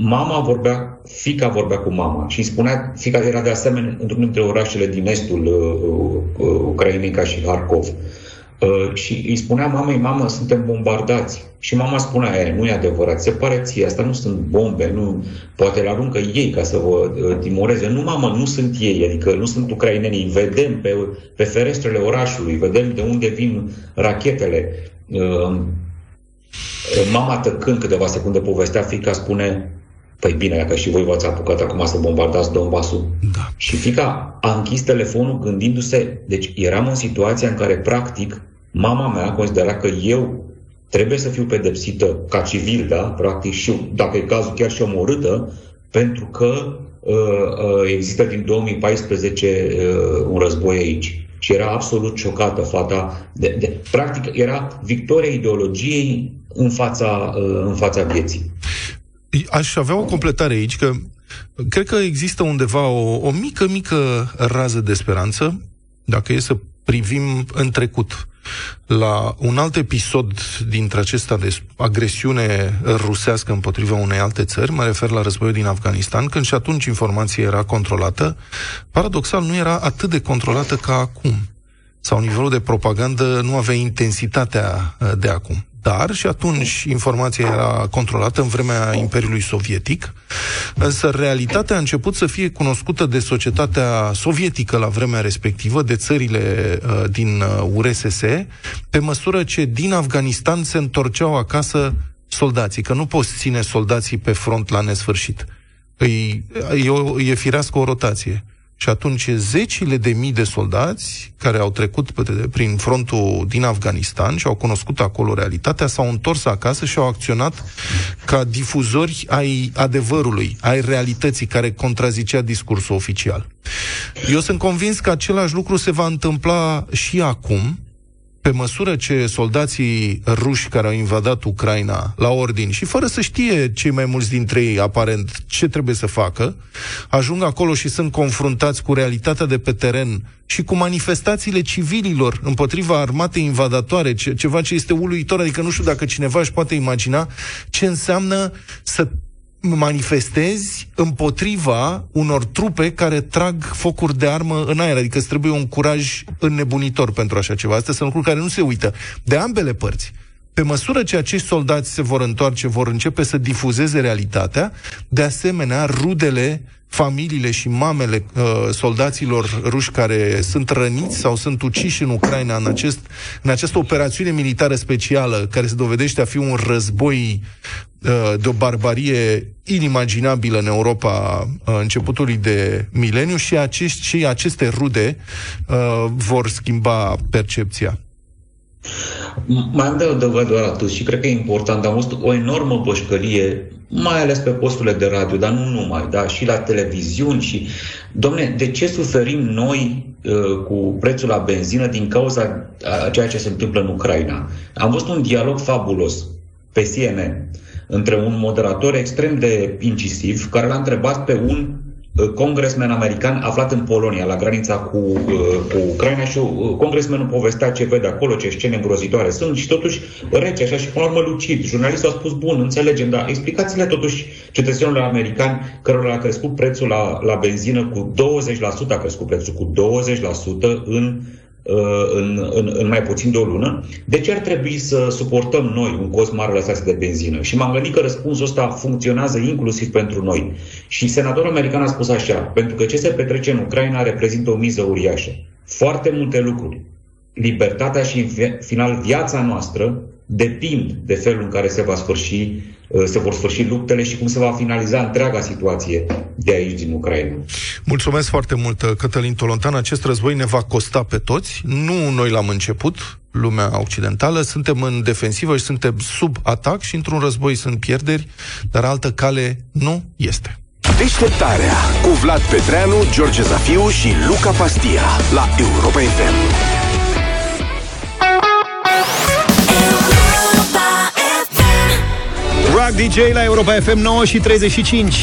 Mama vorbea, fica vorbea cu mama și îi spunea, fica era de asemenea într-unul dintre orașele din estul uh, uh, Ucrainei ca și Harkov. Uh, și îi spunea mamei, mamă, suntem bombardați. Și mama spunea, e, nu e adevărat, se pare ție, asta nu sunt bombe, nu, poate le aruncă ei ca să vă uh, timoreze. Nu, mamă, nu sunt ei, adică nu sunt ucrainenii, îi vedem pe, pe ferestrele orașului, vedem de unde vin rachetele. Uh, Mama tăcând câteva secunde povestea, fica spune Păi bine, dacă și voi v-ați apucat acum să bombardați Donbasul. Da. Și fica a închis telefonul gândindu-se, deci eram în situația în care, practic, mama mea considera că eu trebuie să fiu pedepsită ca civil, da, practic, și dacă e cazul chiar și omorâtă, pentru că uh, uh, există din 2014 uh, un război aici. Și era absolut șocată fata. De, de, practic, era victoria ideologiei în fața, uh, în fața vieții. Aș avea o completare aici, că cred că există undeva o, o mică, mică rază de speranță, dacă e să privim în trecut la un alt episod dintre acesta de agresiune rusească împotriva unei alte țări, mă refer la războiul din Afganistan, când și atunci informația era controlată, paradoxal nu era atât de controlată ca acum. Sau nivelul de propagandă nu avea intensitatea uh, de acum. Dar și atunci informația era controlată în vremea Imperiului Sovietic, însă realitatea a început să fie cunoscută de societatea sovietică la vremea respectivă, de țările uh, din uh, URSS, pe măsură ce din Afganistan se întorceau acasă soldații, că nu poți ține soldații pe front la nesfârșit. Îi, e, o, e firească o rotație. Și atunci zecile de mii de soldați care au trecut pe, prin frontul din Afganistan și au cunoscut acolo realitatea, s-au întors acasă și au acționat ca difuzori ai adevărului, ai realității care contrazicea discursul oficial. Eu sunt convins că același lucru se va întâmpla și acum, pe măsură ce soldații ruși care au invadat Ucraina la ordini și fără să știe cei mai mulți dintre ei, aparent, ce trebuie să facă, ajung acolo și sunt confruntați cu realitatea de pe teren și cu manifestațiile civililor împotriva armatei invadatoare, ce, ceva ce este uluitor, adică nu știu dacă cineva își poate imagina ce înseamnă să manifestezi împotriva unor trupe care trag focuri de armă în aer. Adică îți trebuie un curaj înnebunitor pentru așa ceva. Astea sunt lucruri care nu se uită. De ambele părți. Pe măsură ce acești soldați se vor întoarce, vor începe să difuzeze realitatea, de asemenea, rudele, familiile și mamele uh, soldaților ruși care sunt răniți sau sunt uciși în Ucraina în, acest, în această operațiune militară specială, care se dovedește a fi un război uh, de o barbarie inimaginabilă în Europa uh, începutului de mileniu și, acești, și aceste rude uh, vor schimba percepția. M- Mai am de adăugat doar atât și cred că e important. Am văzut o enormă bășcălie, mai ales pe posturile de radio, dar nu numai, da, și la televiziuni și... Domne, de ce suferim noi uh, cu prețul la benzină din cauza a ceea ce se întâmplă în Ucraina? Am văzut un dialog fabulos pe CNN între un moderator extrem de incisiv care l-a întrebat pe un uh, congresmen american aflat în Polonia, la granița cu, uh, cu Ucraina și uh, congresmenul povestea ce vede acolo, ce scene îngrozitoare sunt și totuși rece, așa și până la urmă lucid. Jurnalistul a spus, bun, înțelegem, dar explicați-le totuși cetățenilor americani cărora a crescut prețul la, la benzină cu 20%, a crescut prețul cu 20% în uh, în, în, în mai puțin de o lună, de ce ar trebui să suportăm noi un cost mare la stație de benzină? Și m-am gândit că răspunsul ăsta funcționează inclusiv pentru noi. Și senatorul american a spus așa, pentru că ce se petrece în Ucraina reprezintă o miză uriașă. Foarte multe lucruri. Libertatea și, în vi- final, viața noastră depind de felul în care se va sfârși, uh, se vor sfârși luptele și cum se va finaliza întreaga situație de aici din Ucraina. Mulțumesc foarte mult, Cătălin Tolontan. Acest război ne va costa pe toți. Nu noi l-am început, lumea occidentală. Suntem în defensivă și suntem sub atac și într-un război sunt pierderi, dar altă cale nu este. Deșteptarea cu Vlad Petreanu, George Zafiu și Luca Pastia la Europa FM. Rock DJ la Europa FM 9 și 35.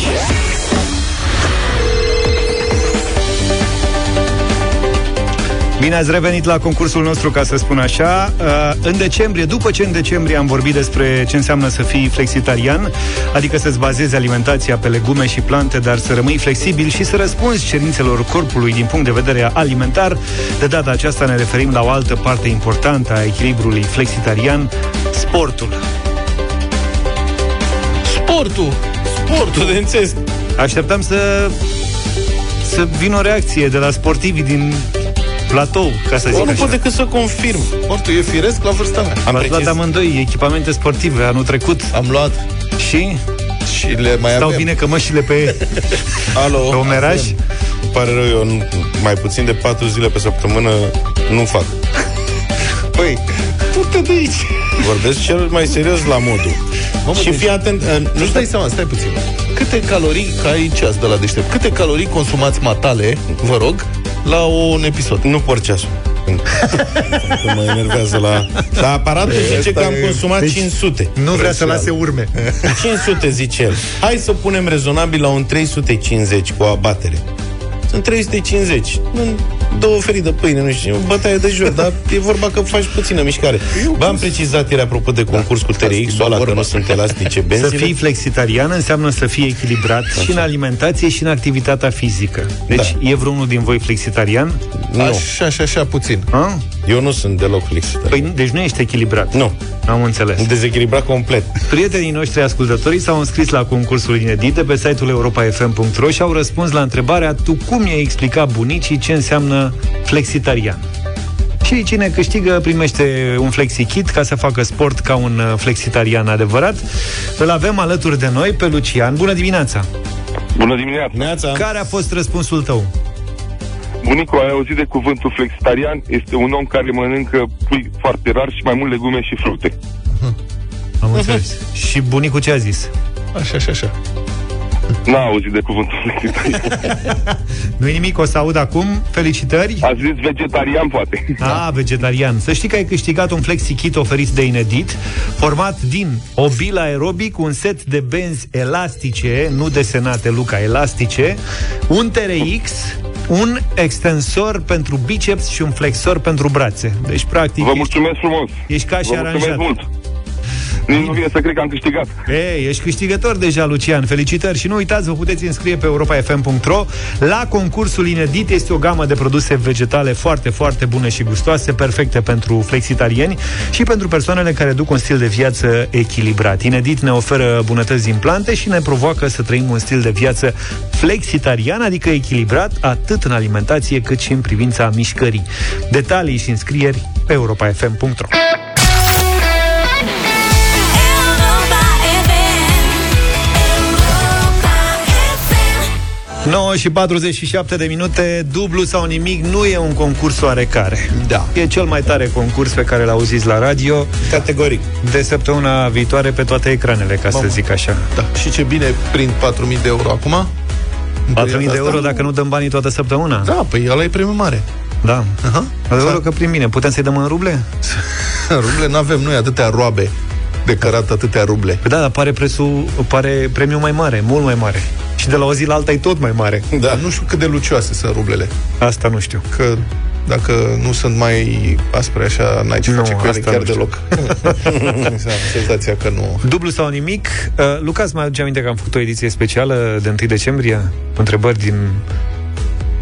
Bine ați revenit la concursul nostru, ca să spun așa. Uh, În decembrie, după ce în decembrie am vorbit despre ce înseamnă să fii flexitarian, adică să-ți bazezi alimentația pe legume și plante, dar să rămâi flexibil și să răspunzi cerințelor corpului din punct de vedere alimentar, de data aceasta ne referim la o altă parte importantă a echilibrului flexitarian, sportul. Sportul! Sportul, de înțeles. Așteptam să să vină o reacție de la sportivii din platou, ca să zic nu așa. pot decât să confirm. Sportul e firesc la vârsta mea. Am luat precis. amândoi echipamente sportive anul trecut. Am luat Și și le mai stau avem. bine cămășile pe, Alo, pe omeraj. Îmi pare rău, eu nu- mai puțin de 4 zile pe săptămână nu fac. Păi, du-te de aici. Vorbesc cel mai serios la modul. Mamă, și deci- fii atent, uh, nu Nu-ți dai seama, stai puțin. Câte calorii, ca ai ceas de la deștept, câte calorii consumați matale, vă rog, la un episod? Nu por ceasul. Că mă enervează la... Dar aparatul zice Asta că am e- consumat Deci, 500. Nu vrea să Prețial. lase urme. 500 zice el. Hai să punem rezonabil la un 350 cu abatere. Sunt 350. În două felii de pâine, nu știu, o bătaie de joc, dar e vorba că faci puțină mișcare. V-am precizat ieri apropo de concurs cu TRX-ul ăla, că nu sunt elastice Să benzile. fii flexitarian înseamnă să fii echilibrat și în alimentație și în activitatea fizică. Deci e vreunul din voi flexitarian? Nu, Așa, așa, așa, puțin. A? Eu nu sunt deloc flexitar. Păi, deci nu ești echilibrat. Nu, Am înțeles. dezechilibrat complet. Prietenii noștri ascultătorii s-au înscris la concursul inedit de pe site-ul europa.fm.ro și au răspuns la întrebarea Tu cum i-ai explicat bunicii ce înseamnă flexitarian? Și cine câștigă primește un flexikit ca să facă sport ca un uh, flexitarian adevărat. Îl avem alături de noi pe Lucian. Bună dimineața! Bună dimineața! Neața. Care a fost răspunsul tău? Bunicul, ai auzit de cuvântul flexitarian? Este un om care mănâncă pui foarte rar și mai mult legume și fructe. Am înțeles. Și bunicul ce a zis? Așa, așa, așa. N-a auzit de cuvântul flexitarian. Nu-i nimic, o să aud acum. Felicitări! A zis vegetarian, poate. A, vegetarian. Să știi că ai câștigat un flexi-kit oferit de Inedit, format din o bilă aerobic, un set de benzi elastice, nu desenate, Luca, elastice, un TRX, un extensor pentru biceps și un flexor pentru brațe. Deci, practic, Vă ești, mulțumesc frumos! ești ca și Vă mulțumesc aranjat. mult! Nici nu vine să cred că am câștigat. Ei, ești câștigător deja, Lucian. Felicitări și nu uitați, vă puteți înscrie pe europa.fm.ro la concursul inedit. Este o gamă de produse vegetale foarte, foarte bune și gustoase, perfecte pentru flexitarieni și pentru persoanele care duc un stil de viață echilibrat. Inedit ne oferă bunătăți din plante și ne provoacă să trăim un stil de viață flexitarian, adică echilibrat atât în alimentație cât și în privința mișcării. Detalii și înscrieri pe europa.fm.ro 9 și 47 de minute, dublu sau nimic, nu e un concurs oarecare. Da. E cel mai tare concurs pe care l-auziți la radio. Categoric. De săptămâna viitoare pe toate ecranele, ca să Mamă. zic așa. Da. Și ce bine prind 4.000 de euro acum? 4.000 de euro dacă nu dăm banii toată săptămâna. Da, păi ăla e premiu mare. Da. Aha. Adevărul că prin mine. Putem să-i dăm în ruble? ruble n-avem noi atâtea roabe de cărat atâtea ruble. Păi da, dar pare, prețul, pare premiul mai mare, mult mai mare. Și de la o zi la alta e tot mai mare. Da. Nu știu cât de lucioase sunt rublele. Asta nu știu. Că dacă nu sunt mai aspre așa, n-ai ce Nu, face cu ele asta chiar nu știu. deloc. Am senzația că nu. Dublu sau nimic. Uh, Lucas, mai aduce aminte că am făcut o ediție specială de 1 decembrie? Întrebări din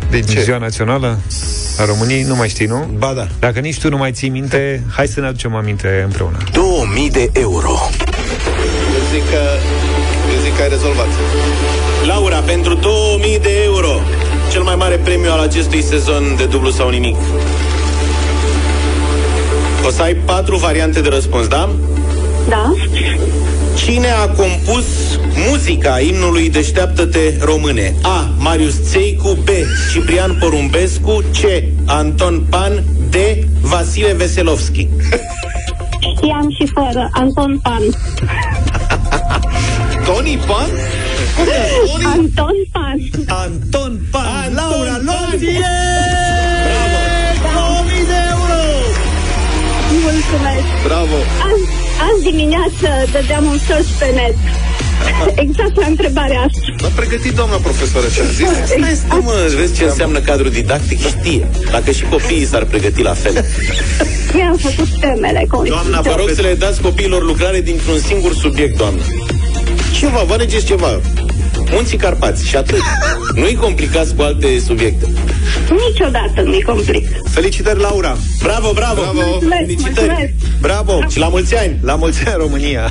din ce? Ziua Națională a României. Nu mai știi, nu? Ba da. Dacă nici tu nu mai ții minte, hai să ne aducem aminte împreună. 2000 de euro. Eu zic că, eu zic că ai rezolvat. Laura, pentru 2000 de euro, cel mai mare premiu al acestui sezon de dublu sau nimic. O să ai patru variante de răspuns, da? Da. Cine a compus muzica imnului Deșteaptă-te române? A. Marius Țeicu B. Ciprian Porumbescu C. Anton Pan D. Vasile Veselovski Știam și fără. Anton Pan. Tony Pan? Anton Pan. Anton Pan. Anton Laura Pan. Lozie! Bravo! 2000 de euro! Mulțumesc. Bravo! Azi, azi dimineață dădeam un search pe net. Exact la întrebarea asta. M-a pregătit doamna profesoară ce a zis. Stai, stai, mă, vezi ce înseamnă cadru didactic? Știe. Dacă și copiii s-ar pregăti la fel. Mi-am făcut temele. Doamna, vă rog să le dați copiilor lucrare dintr-un singur subiect, doamnă. Ceva, vă alegeți ceva. Munții Carpați și atât. Nu-i complicați cu alte subiecte. Niciodată nu-i complic. Felicitări, Laura! Bravo, bravo! Bravo. Mulțumesc, Felicitări! mulțumesc. Bravo! Și la mulți ani! La mulți ani, România!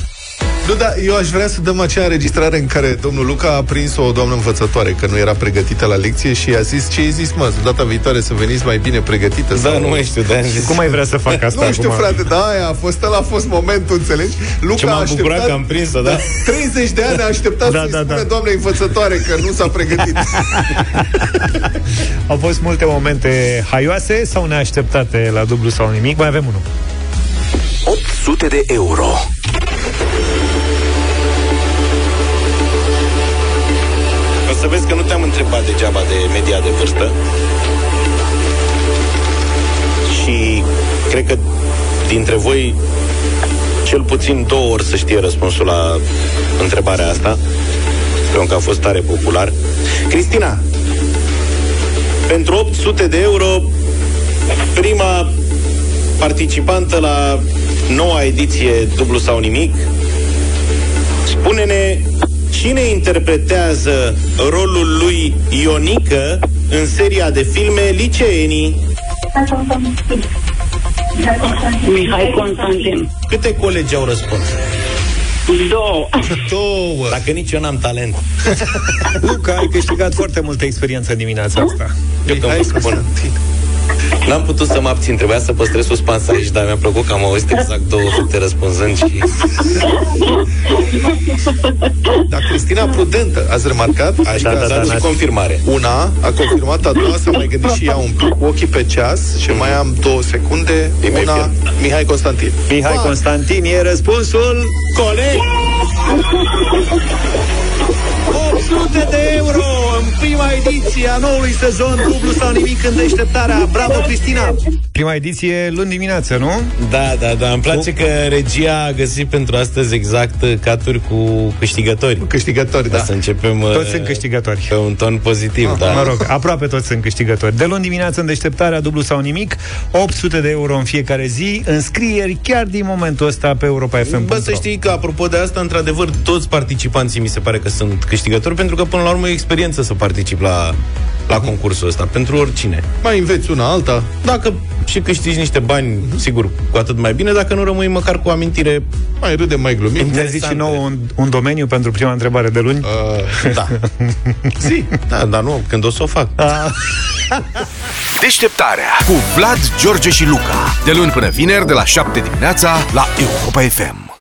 Nu, da, eu aș vrea să dăm acea înregistrare în care domnul Luca a prins o doamnă învățătoare, că nu era pregătită la lecție și a zis, ce ai zis, mă, data viitoare să veniți mai bine pregătită? Da, nu mai știu, da. Cum ai vrea să fac asta Nu știu, acum? frate, da, aia a fost, ăla a fost momentul, înțelegi? Luca Ce m-am a așteptat, bucurat că am prins-o, da. 30 de ani a așteptat Da, să-i da, spune da. doamnei învățătoare că nu s-a pregătit. Au fost multe momente haioase sau neașteptate la dublu sau nimic. Mai avem unul. 800 de euro. Să vezi că nu te-am întrebat degeaba de media de vârstă. Și cred că dintre voi cel puțin două ori să știe răspunsul la întrebarea asta. Pentru că a fost tare popular. Cristina, pentru 800 de euro, prima participantă la noua ediție Dublu sau Nimic, spune-ne cine interpretează rolul lui Ionică în seria de filme Liceenii. Mihai Constantin. Câte colegi au răspuns? Două. Două. Dacă nici eu n-am talent. Luca, ai câștigat foarte multă experiență în dimineața asta. Eu că am fost bun. N-am putut să mă abțin, trebuia să păstrez suspans aici, dar mi-a plăcut că am auzit exact două fete răspunzând și... Dar Cristina prudentă, ați remarcat? Adică Da, da, a da, dat da. și confirmare. Una a confirmat, a doua s-a mai gândit și ea un pic cu ochii pe ceas și mai am două secunde. Imediat. Una, Mihai Constantin. Mihai Ba, Constantin e răspunsul Coleg! 800 de euro Prima ediție a noului sezon Dublu sau nimic în deșteptarea Bravo, Cristina! Prima ediție luni dimineață, nu? Da, da, da. Îmi place că regia a găsit pentru astăzi exact uh, caturi cu câștigători. Cu câștigători, da. Să începem uh, Toți sunt câștigători. pe un ton pozitiv, Ah, da. Mă rog, aproape toți sunt câștigători. De luni dimineață în deșteptarea dublu sau nimic, 800 de euro în fiecare zi, înscrieri chiar din momentul ăsta pe europa.fm. Bă, să știi că, apropo de asta, într-adevăr, toți participanții mi se pare că sunt câștigători, pentru că, până la urmă, e o experiență să particip la, la concursul ăsta, pentru oricine. Mai înveți una alta. Dacă și câștigi niște bani, sigur, cu atât mai bine, dacă nu rămâi măcar cu o amintire mai râde, mai glumim. Ne zici și nouă un, un domeniu pentru prima întrebare de luni? Uh, da. Zi, da, dar nu, când o să o fac. Deșteptarea cu Vlad, George și Luca. De luni până vineri, de la 7 dimineața, la Europa FM.